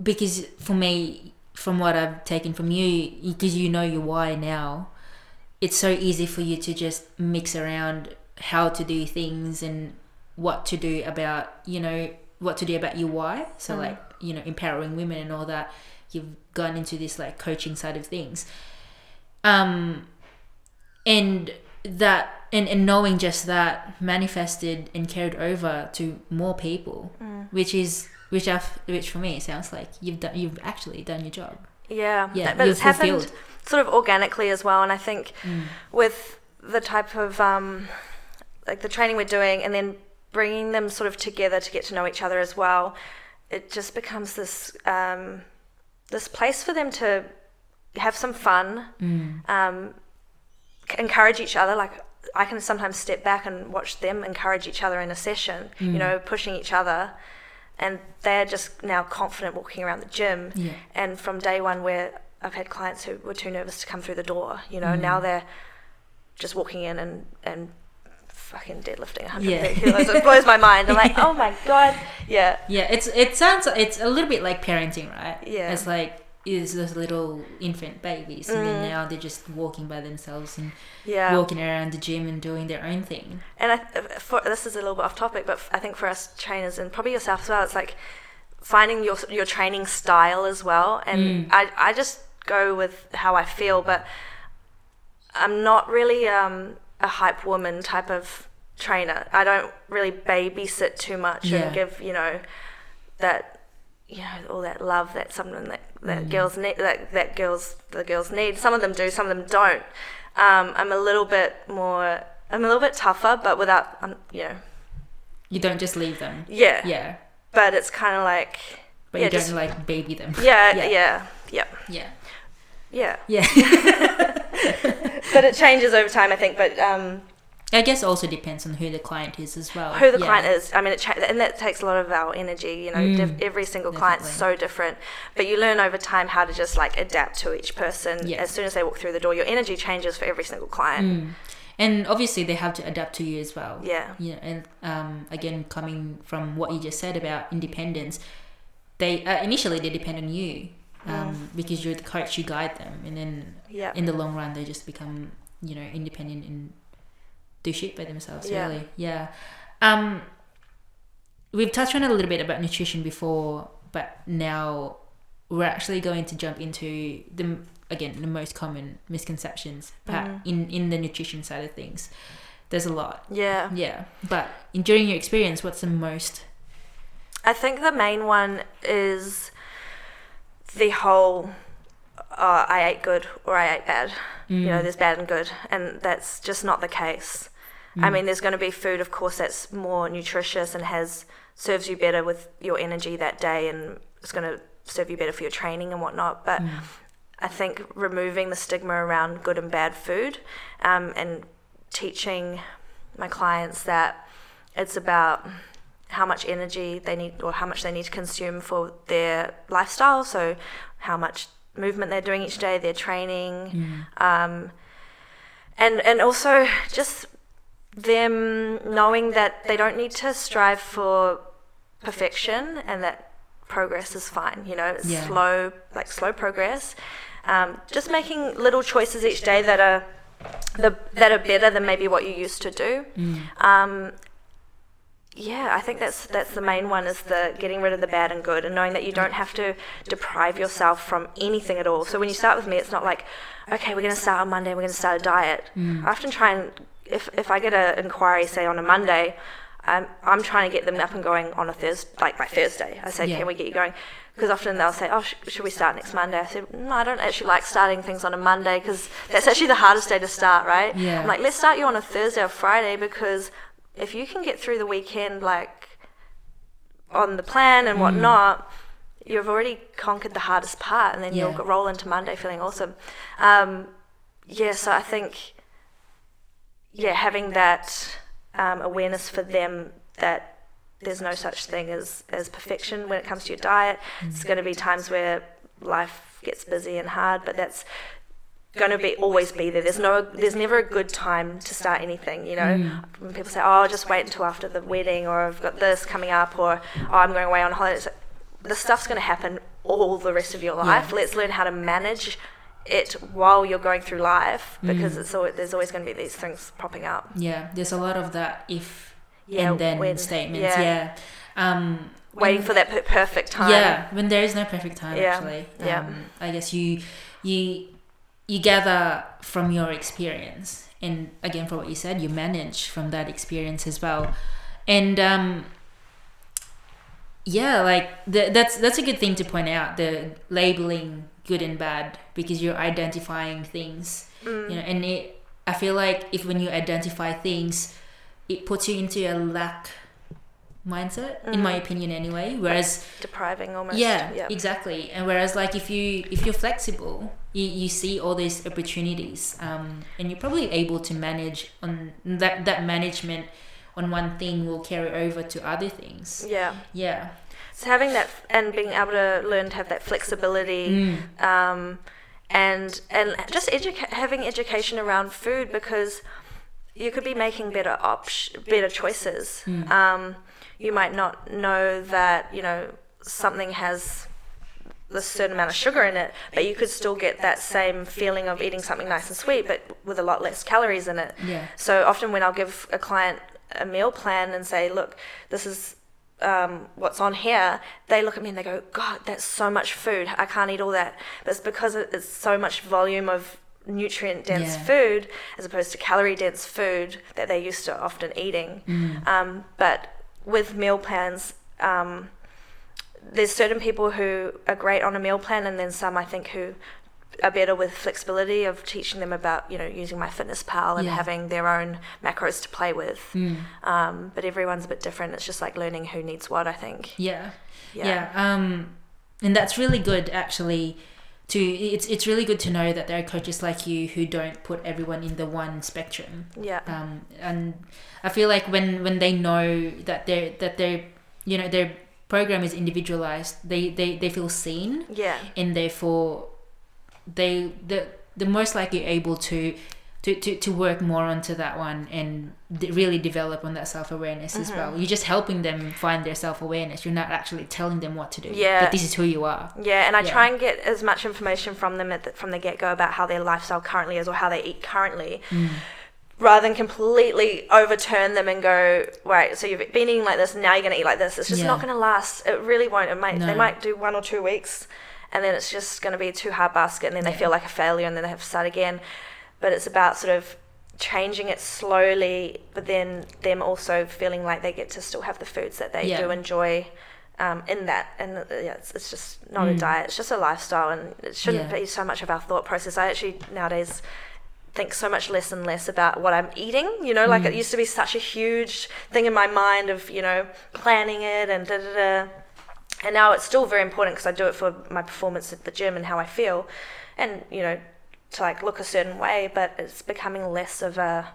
because for me, from what I've taken from you, because you know your why now, it's so easy for you to just mix around how to do things and what to do about, you know, what to do about your why. So, Mm. like, you know, empowering women and all that. You've gone into this like coaching side of things. Um, and that and, and knowing just that manifested and carried over to more people Mm. which is which I've, which for me sounds like you've done you've actually done your job Yeah. Yeah, But it's happened sort of organically as well. And I think Mm. with the type of um, like the training we're doing and then bringing them sort of together to get to know each other as well it just becomes this um, this place for them to have some fun Mm. um, encourage each other like i can sometimes step back and watch them encourage each other in a session you Mm. know pushing each other and they're just now confident walking around the gym yeah and from day one where I've had clients who were too nervous to come through the door, you know, Mm. now they're just walking in and, and fucking deadlifting 130 Yeah. kilos. It blows my mind. I'm like, oh my god. Yeah. yeah it's it sounds it's a little bit like parenting right Yeah. it's like is those little infant babies and then Mm. now they're just walking by themselves and Yeah. walking around the gym and doing their own thing And I, for, this is a little bit off topic, but I think for us trainers and probably yourself as well, it's like finding your your training style as well. And Mm. I, I just go with how I feel, but I'm not really um, a hype woman type of trainer. I don't really babysit too much Yeah. and give you know that you know all that love that something that, that Mm. girls need that that girls the girls need. Some of them do, some of them don't. Um, I'm a little bit more. I'm a little bit tougher, but without um, you know. you don't just leave them Yeah. yeah But it's kind of like. but yeah, you don't just- like baby them yeah, Yeah. yeah, yeah, yeah yeah, yeah But it changes over time, I think. But um, I guess also depends on who the client is as well. who the Yeah. client is. I mean, it cha- and that takes a lot of our energy. You know, Mm, diff- every single client's so different, but you learn over time how to just like adapt to each person. Yeah. As soon as they walk through the door, your energy changes for every single client. Mm. And obviously, they have to adapt to you as well. Yeah, Yeah, and um, again, coming from what you just said about independence, they uh, initially they depend on you um, because you're the coach, you guide them, and then yeah, in the long run, they just become you know independent and do shit by themselves. Yeah. Really, yeah. Um, we've touched on a little bit about nutrition before, but now we're actually going to jump into the again the most common misconceptions Mhm. in in the nutrition side of things. There's a lot. yeah. Yeah, but in, during your experience, what's the most? I think the main one is the whole uh, I ate good or I ate bad. Mm. You know, there's bad and good, and that's just not the case. I Mm. mean, there's going to be food, of course, that's more nutritious and has serves you better with your energy that day, and it's going to serve you better for your training and whatnot. But Mm. I think removing the stigma around good and bad food um, and teaching my clients that it's about how much energy they need or how much they need to consume for their lifestyle. So, how much movement they're doing each day, their training, um, and and also just them knowing that they don't need to strive for perfection and that progress is fine. You know, it's Yeah. slow, like slow progress. Um, just making little choices each day that are the that are better than maybe what you used to do. Um, yeah, I think that's that's the main one is the getting rid of the bad and good and knowing that you don't have to deprive yourself from anything at all. So when you start with me, it's not like, okay, we're going to start on Monday, and we're going to start a diet. I often try and if if I get an inquiry, say on a Monday, I'm I'm trying to get them up and going on a Thursday, like by Thursday. I say, Yeah. can we get you going? Because often they'll say, oh, sh- should we start next Monday? I said, no, I don't actually like starting things on a Monday because that's actually the hardest day to start, right? Yeah. I'm like, let's start you on a Thursday or Friday because if you can get through the weekend like on the plan and mm. whatnot, you've already conquered the hardest part, and then Yeah. you'll roll into Monday feeling awesome. Um, yeah, so I think yeah, having that um, awareness for them that there's no such thing as, as perfection when it comes to your diet. It's going to be times where life gets busy and hard, but that's going to be always be there. There's no, there's never a good time to start anything. You know, when people say, "Oh, I'll just wait until after the wedding," or "I've got this coming up," or "Oh, I'm going away on holiday," it's like, the stuff's going to happen all the rest of your life. Let's learn how to manage it while you're going through life because it's always, there's always going to be these things popping up. Yeah, there's a lot of that if Yeah, and then when- statements. yeah. Yeah. Um, Waiting for that per- perfect time. Yeah, when there is no perfect time, Yeah, actually. yeah. Um, I guess you you you gather from your experience, and again, for what you said, you manage from that experience as well, and um, yeah, like the, that's that's a good thing to point out the labeling good and bad because you're identifying things, Mm. you know, and it. I feel like if when you identify things, it puts you into a lack mindset, in my opinion, anyway. Whereas Depriving almost. yeah, yeah. exactly. And whereas like if you if you're flexible, you, you see all these opportunities, um, and you're probably able to manage on that that management on one thing will carry over to other things. Yeah. Yeah. So having that and being able to learn to have that flexibility, Mm. um, and and just educa- having education around food because you could be making better op- better choices. Mm. Um, you might not know that you know something has a certain amount of sugar in it, but you could still get that same feeling of eating something nice and sweet, but with a lot less calories in it. Yeah. So often when I'll give a client a meal plan and say, look, this is um, what's on here, they look at me and they go, God, that's so much food. I can't eat all that. But it's because it's so much volume of nutrient dense Yeah. food as opposed to calorie dense food that they're used to often eating. Um, but with meal plans, um, there's certain people who are great on a meal plan, and then some I think who are better with flexibility of teaching them about you know using MyFitnessPal and Yeah. having their own macros to play with. Mm. Um, but everyone's a bit different. It's just like learning who needs what. I think. Yeah. Yeah. Yeah. Um, and that's really good actually. To it's it's really good to know that there are coaches like you who don't put everyone in the one spectrum. Yeah. um, and I feel like when when they know that their that their you know their program is individualized, they they, they feel seen, Yeah. and therefore they the the most likely able to. To, to, to work more onto that one and d- really develop on that self awareness as Mm-hmm. well. You're just helping them find their self awareness. You're not actually telling them what to do. Yeah. But this is who you are. Yeah, and I Yeah. try and get as much information from them at the, from the get go about how their lifestyle currently is or how they eat currently, Mm. rather than completely overturn them and go, right, so you've been eating like this, now you're going to eat like this. It's just Yeah. not going to last. It really won't. It might. They might do one or two weeks, and then it's just going to be a too hard basket, and then they Yeah. feel like a failure, and then they have to start again. But it's about sort of changing it slowly, but then them also feeling like they get to still have the foods that they Yeah. do enjoy um, in that. And uh, yeah, it's, it's just not a Mm. diet; it's just a lifestyle, and it shouldn't Yeah. be so much of our thought process. I actually nowadays think so much less and less about what I'm eating. You know, like it Mm. used to be such a huge thing in my mind of you know planning it and da da da. And now it's still very important because I do it for my performance at the gym and how I feel, and you know, to like look a certain way. But it's becoming less of a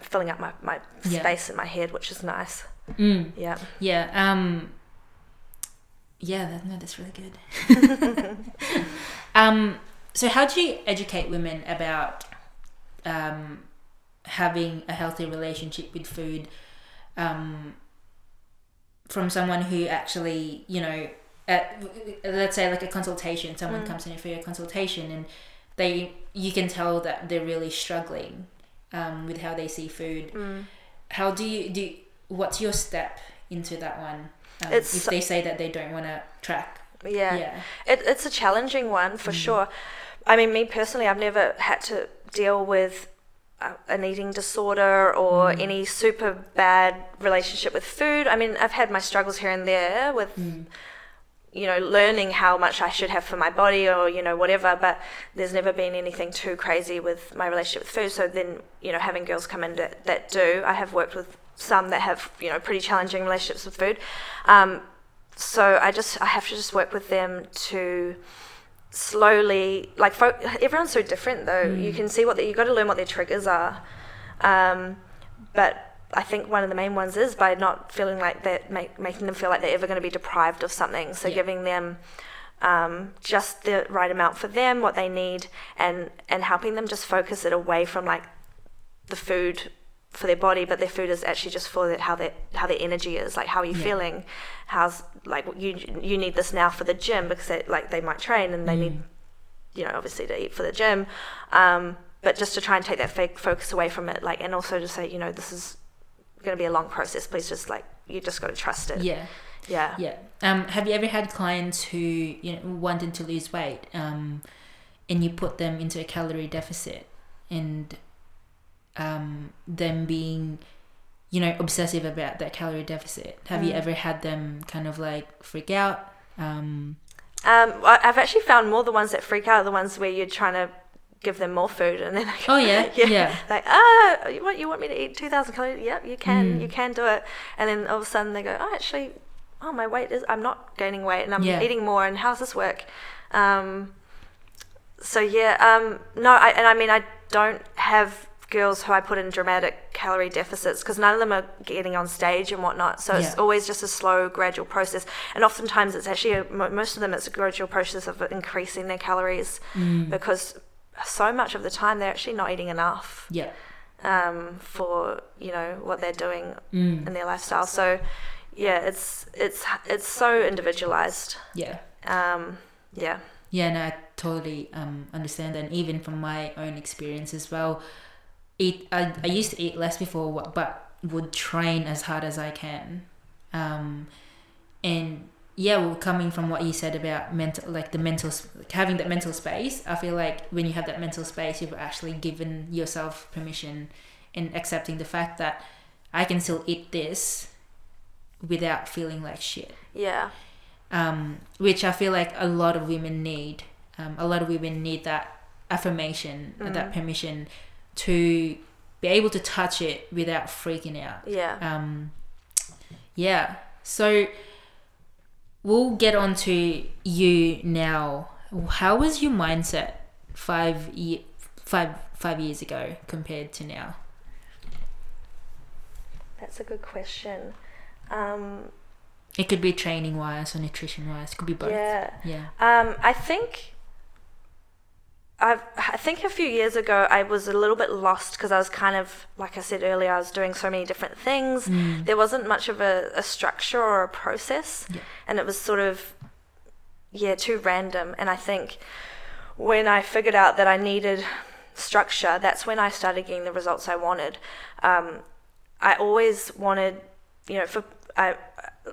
filling up my, my Yeah. space in my head, which is nice. Mm. Yeah. Yeah. Um. Yeah. That, no, that's really good. um. So, how do you educate women about um, having a healthy relationship with food? Um, from someone who actually, you know, at let's say like a consultation, someone comes in for a consultation and they, you can tell that they're really struggling um, with how they see food. Mm. How do you do? What's your step into that one? Um, if they say that they don't want to track. Yeah. Yeah. It, it's a challenging one Mm. for sure. I mean, me personally, I've never had to deal with an eating disorder or Mm. any super bad relationship with food. I mean, I've had my struggles here and there with, Mm. you know, learning how much I should have for my body or, you know, whatever, but there's never been anything too crazy with my relationship with food. So then, you know, having girls come in that, that do, I have worked with some that have, you know, pretty challenging relationships with food. Um, so I just I have to just work with them to slowly like fo- everyone's so different though. You can see what they, you got to learn what their triggers are. Um, but I think one of the main ones is by not feeling like that make, making them feel like they're ever going to be deprived of something. So Yeah. giving them um, just the right amount for them what they need and and helping them just focus it away from like the food for their body, but their food is actually just for the, how their how their energy is. Like, how are you Yeah. feeling? How's like you you need this now for the gym because they, like they might train and they need, Mm. you know, obviously to eat for the gym. Um, but just to try and take that fake focus away from it, like, and also to say, you know, this is going to be a long process. Please just like you just got to trust it. Yeah. Yeah. Yeah. Um, have you ever had clients who you know wanted to lose weight, um, and you put them into a calorie deficit, and um, them being, you know, obsessive about that calorie deficit? Have you Mm. ever had them kind of like freak out? Um, Um, I've actually found more the ones that freak out are the ones where you're trying to give them more food and then go, oh yeah, yeah. yeah, like ah you want you want me to eat 2000 calories yep you can Mm. you can do it and then all of a sudden they go oh actually oh my weight is i'm not gaining weight and i'm Yeah. eating more and how's this work um so yeah um no I, and i mean i don't have girls who i put in dramatic calorie deficits because none of them are getting on stage and whatnot so it's Yeah. always just a slow gradual process and oftentimes it's actually a, most of them it's a gradual process of increasing their calories mm, because so much of the time they're actually not eating enough yeah, um, for you know what they're doing mm, in their lifestyle. So yeah, it's it's it's so individualized. yeah. Um, yeah, Yeah, no, I totally um, understand. And even from my own experience as well, eat. I, I used to eat less before, but would train as hard as I can. Um, and yeah, well, coming from what you said about mental, like the mental, like having that mental space, I feel like when you have that mental space, you've actually given yourself permission and accepting the fact that I can still eat this without feeling like shit yeah, um, which I feel like a lot of women need. Um, a lot of women need that affirmation, and that Mm. permission to be able to touch it without freaking out. yeah. Um, yeah. So we'll get on to you now. How was your mindset five year, five five years ago compared to now? That's a good question. Um, It could be training wise or nutrition wise. Could be both. yeah, Yeah. um, I think. I've, I think a few years ago I was a little bit lost because I was kind of, like I said earlier, I was doing so many different things. Mm. There wasn't much of a, a structure or a process, Yeah. and it was sort of, yeah, too random. And I think when I figured out that I needed structure, that's when I started getting the results I wanted. Um, I always wanted, you know, for I,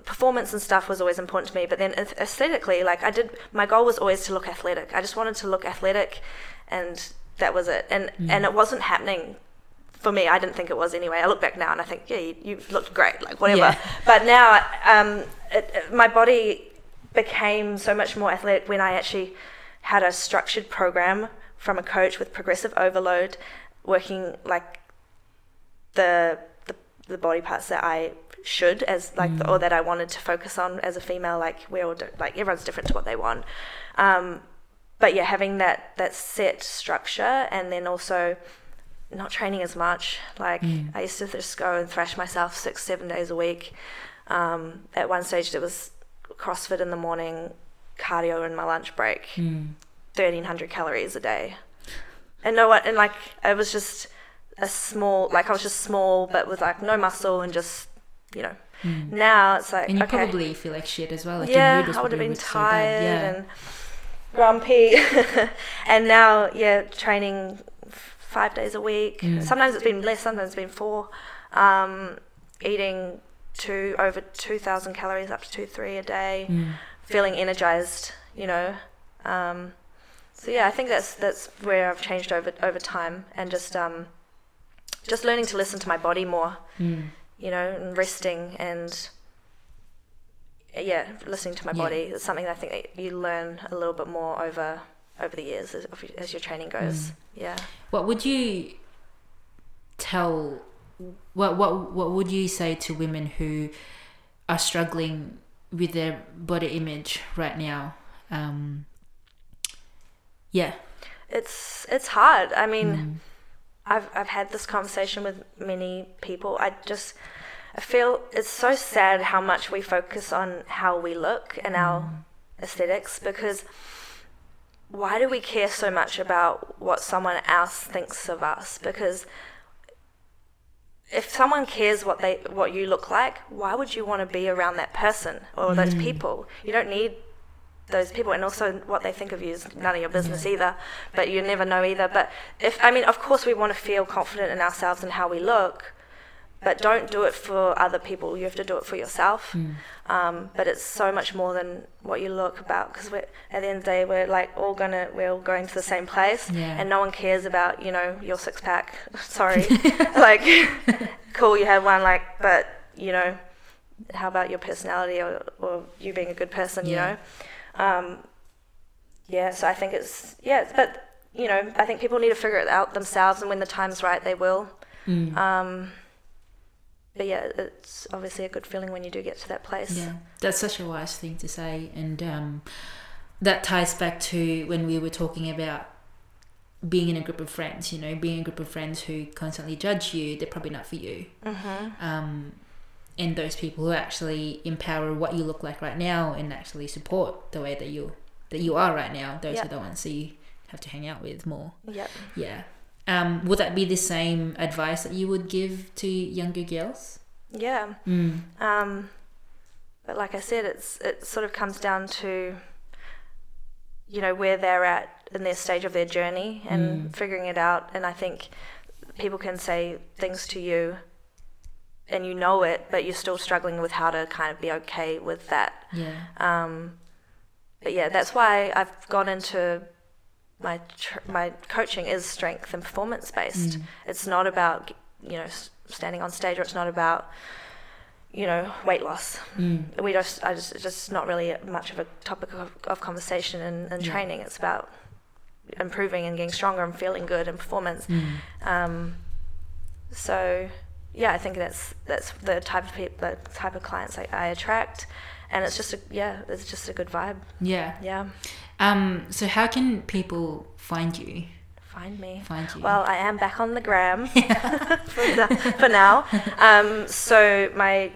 performance and stuff was always important to me. But then aesthetically, like I did, my goal was always to look athletic. I just wanted to look athletic, and that was it. And and it wasn't happening for me. I didn't think it was anyway. I look back now and I think, yeah, you, you've looked great, like whatever. Yeah. But now, um, it, it- my body became so much more athletic when I actually had a structured program from a coach with progressive overload, working like the the, the body parts that I should as like or that I wanted to focus on as a female. Like we're all di- like everyone's different to what they want. Um, but yeah, having that that set structure and then also not training as much. Like I used to just go and thrash myself six seven days a week. Um, at one stage, there was CrossFit in the morning, cardio in my lunch break, Mm. thirteen hundred calories a day, and no one and like I was just a small like I was just small but with like no muscle and just you know. Now it's like Mm. And you okay, probably feel like shit as well. Like yeah, I would have been so tired Yeah. and grumpy. and now, yeah, training five days a week. Mm. Sometimes it's been less, sometimes it's been four. Um, eating two over 2,000 calories, up to two, three a day. Mm. Feeling energized, you know. Um, so yeah, I think that's that's where I've changed over over time, and just um, just learning to listen to my body more Mm. You know, and resting and yeah, listening to my Yeah. body is something that I think that you learn a little bit more over over the years as, as your training goes. Yeah. What would you tell? What what what would you say to women who are struggling with their body image right now? Um, yeah. It's it's hard. I mean, Mm. I've I've had this conversation with many people. I just I feel it's so sad how much we focus on how we look and our mm. aesthetics because why do we care so much about what someone else thinks of us? Because if someone cares what they what you look like, why would you want to be around that person or those mm. people? You don't need those people and also what they think of you is none of your business either but you never know either. But if i mean of course we want to feel confident in ourselves and how we look but don't do it for other people. You have to do it for yourself. Um, but it's so much more than what you look about because at the end of the day we're like all gonna we're all going to the same place Yeah. and no one cares about you know your six pack. Sorry. Like cool you have one like but you know how about your personality or, or you being a good person you know um, yeah, so I think it's yeah, but you know, I think people need to figure it out themselves, and when the time's right, they will. Mm. Um, but yeah, it's obviously a good feeling when you do get to that place. Yeah, that's such a wise thing to say, and um, that ties back to when we were talking about being in a group of friends. You know, being a group of friends who constantly judge you, they're probably not for you. Mm-hmm. Um, and those people who actually empower what you look like right now and actually support the way that you that you are right now, those Yeah. are the ones that you have to hang out with more. Yep. Yeah. Um, would that be the same advice that you would give to younger girls? Yeah. Mm. Um, but like I said, it's it sort of comes down to you know where they're at in their stage of their journey and figuring it out. And I think people can say things to you, and you know it, but you're still struggling with how to kind of be okay with that. Yeah. Um, but yeah, that's why I've gone into my tr- my coaching is strength and performance based. It's not about you know standing on stage, or it's not about you know weight loss. Mm. We just I just it's just not really much of a topic of, of conversation in, in Yeah. training. It's about improving and getting stronger and feeling good and performance. Mm. Um, so yeah, I think that's that's the type of people, the type of clients I, I attract, and it's just a yeah, it's just a good vibe. Yeah. Yeah, Um, so how can people find you? find me. Find you? Well, I am back on the gram for, the, for now. Um, so my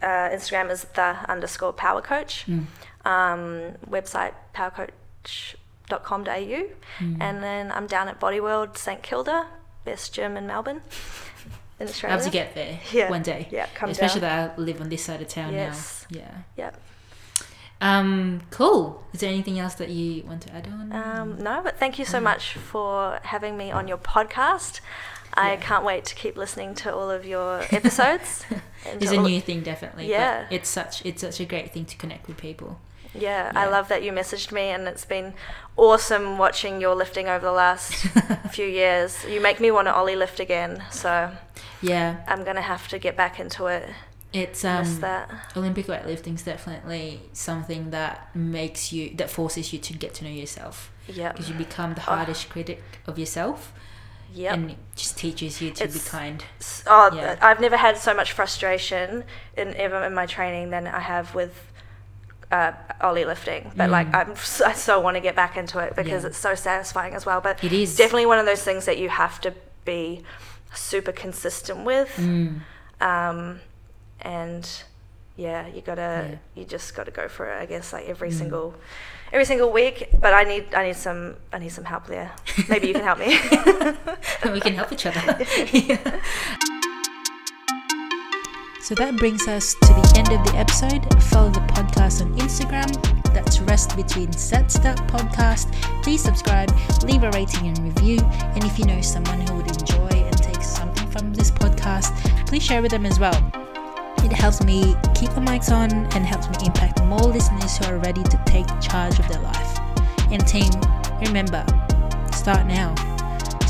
uh, Instagram is the underscore power coach. Mm. Um, website powercoach.com.au. Mm. And then I'm down at Body World St Kilda, best gym in Melbourne, in Australia. Love to get there Yeah. one day. Yeah, come Especially down. that I live on this side of town Yes. now. Yeah. Yep. Um, cool. Is there anything else that you want to add on? Um, no, but thank you so much for having me on your podcast. I Yeah. can't wait to keep listening to all of your episodes. it's a new thing, definitely. Yeah. But it's such it's such a great thing to connect with people. Yeah, I love that you messaged me, and it's been awesome watching your lifting over the last few years. You make me want to ollie lift again, so Yeah. I'm gonna have to get back into it. It's um that. Olympic weightlifting is definitely something that makes you that forces you to get to know yourself Yeah. because you become the Oh. hardest critic of yourself. Yep. and it just teaches you to be kind. Oh, Yeah. I've never had so much frustration in ever in my training than I have with uh, ollie lifting. But like, I'm I so want to get back into it because Mm. Yeah. it's so satisfying as well. But It is. definitely one of those things that you have to be super consistent with. Mm. Um, and yeah, you gotta Yeah. Mm. you just gotta go for it. I guess like every single every single week. But I need I need some I need some help there. Maybe you can help me. we can help each other. Yeah. So that brings us to the end of the episode. Follow the podcast on Instagram. That's Rest Between Sets That podcast. Please subscribe, leave a rating and review. And if you know someone who would enjoy and take something from this podcast, please share with them as well. It helps me keep the mics on and helps me impact more listeners who are ready to take charge of their life. And team, remember, start now.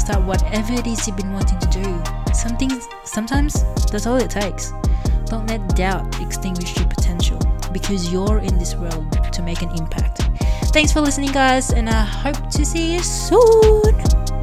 Start whatever it is you've been wanting to do. Something sometimes that's all it takes. Don't let doubt extinguish your potential because you're in this world to make an impact. Thanks for listening, guys, and I hope to see you soon.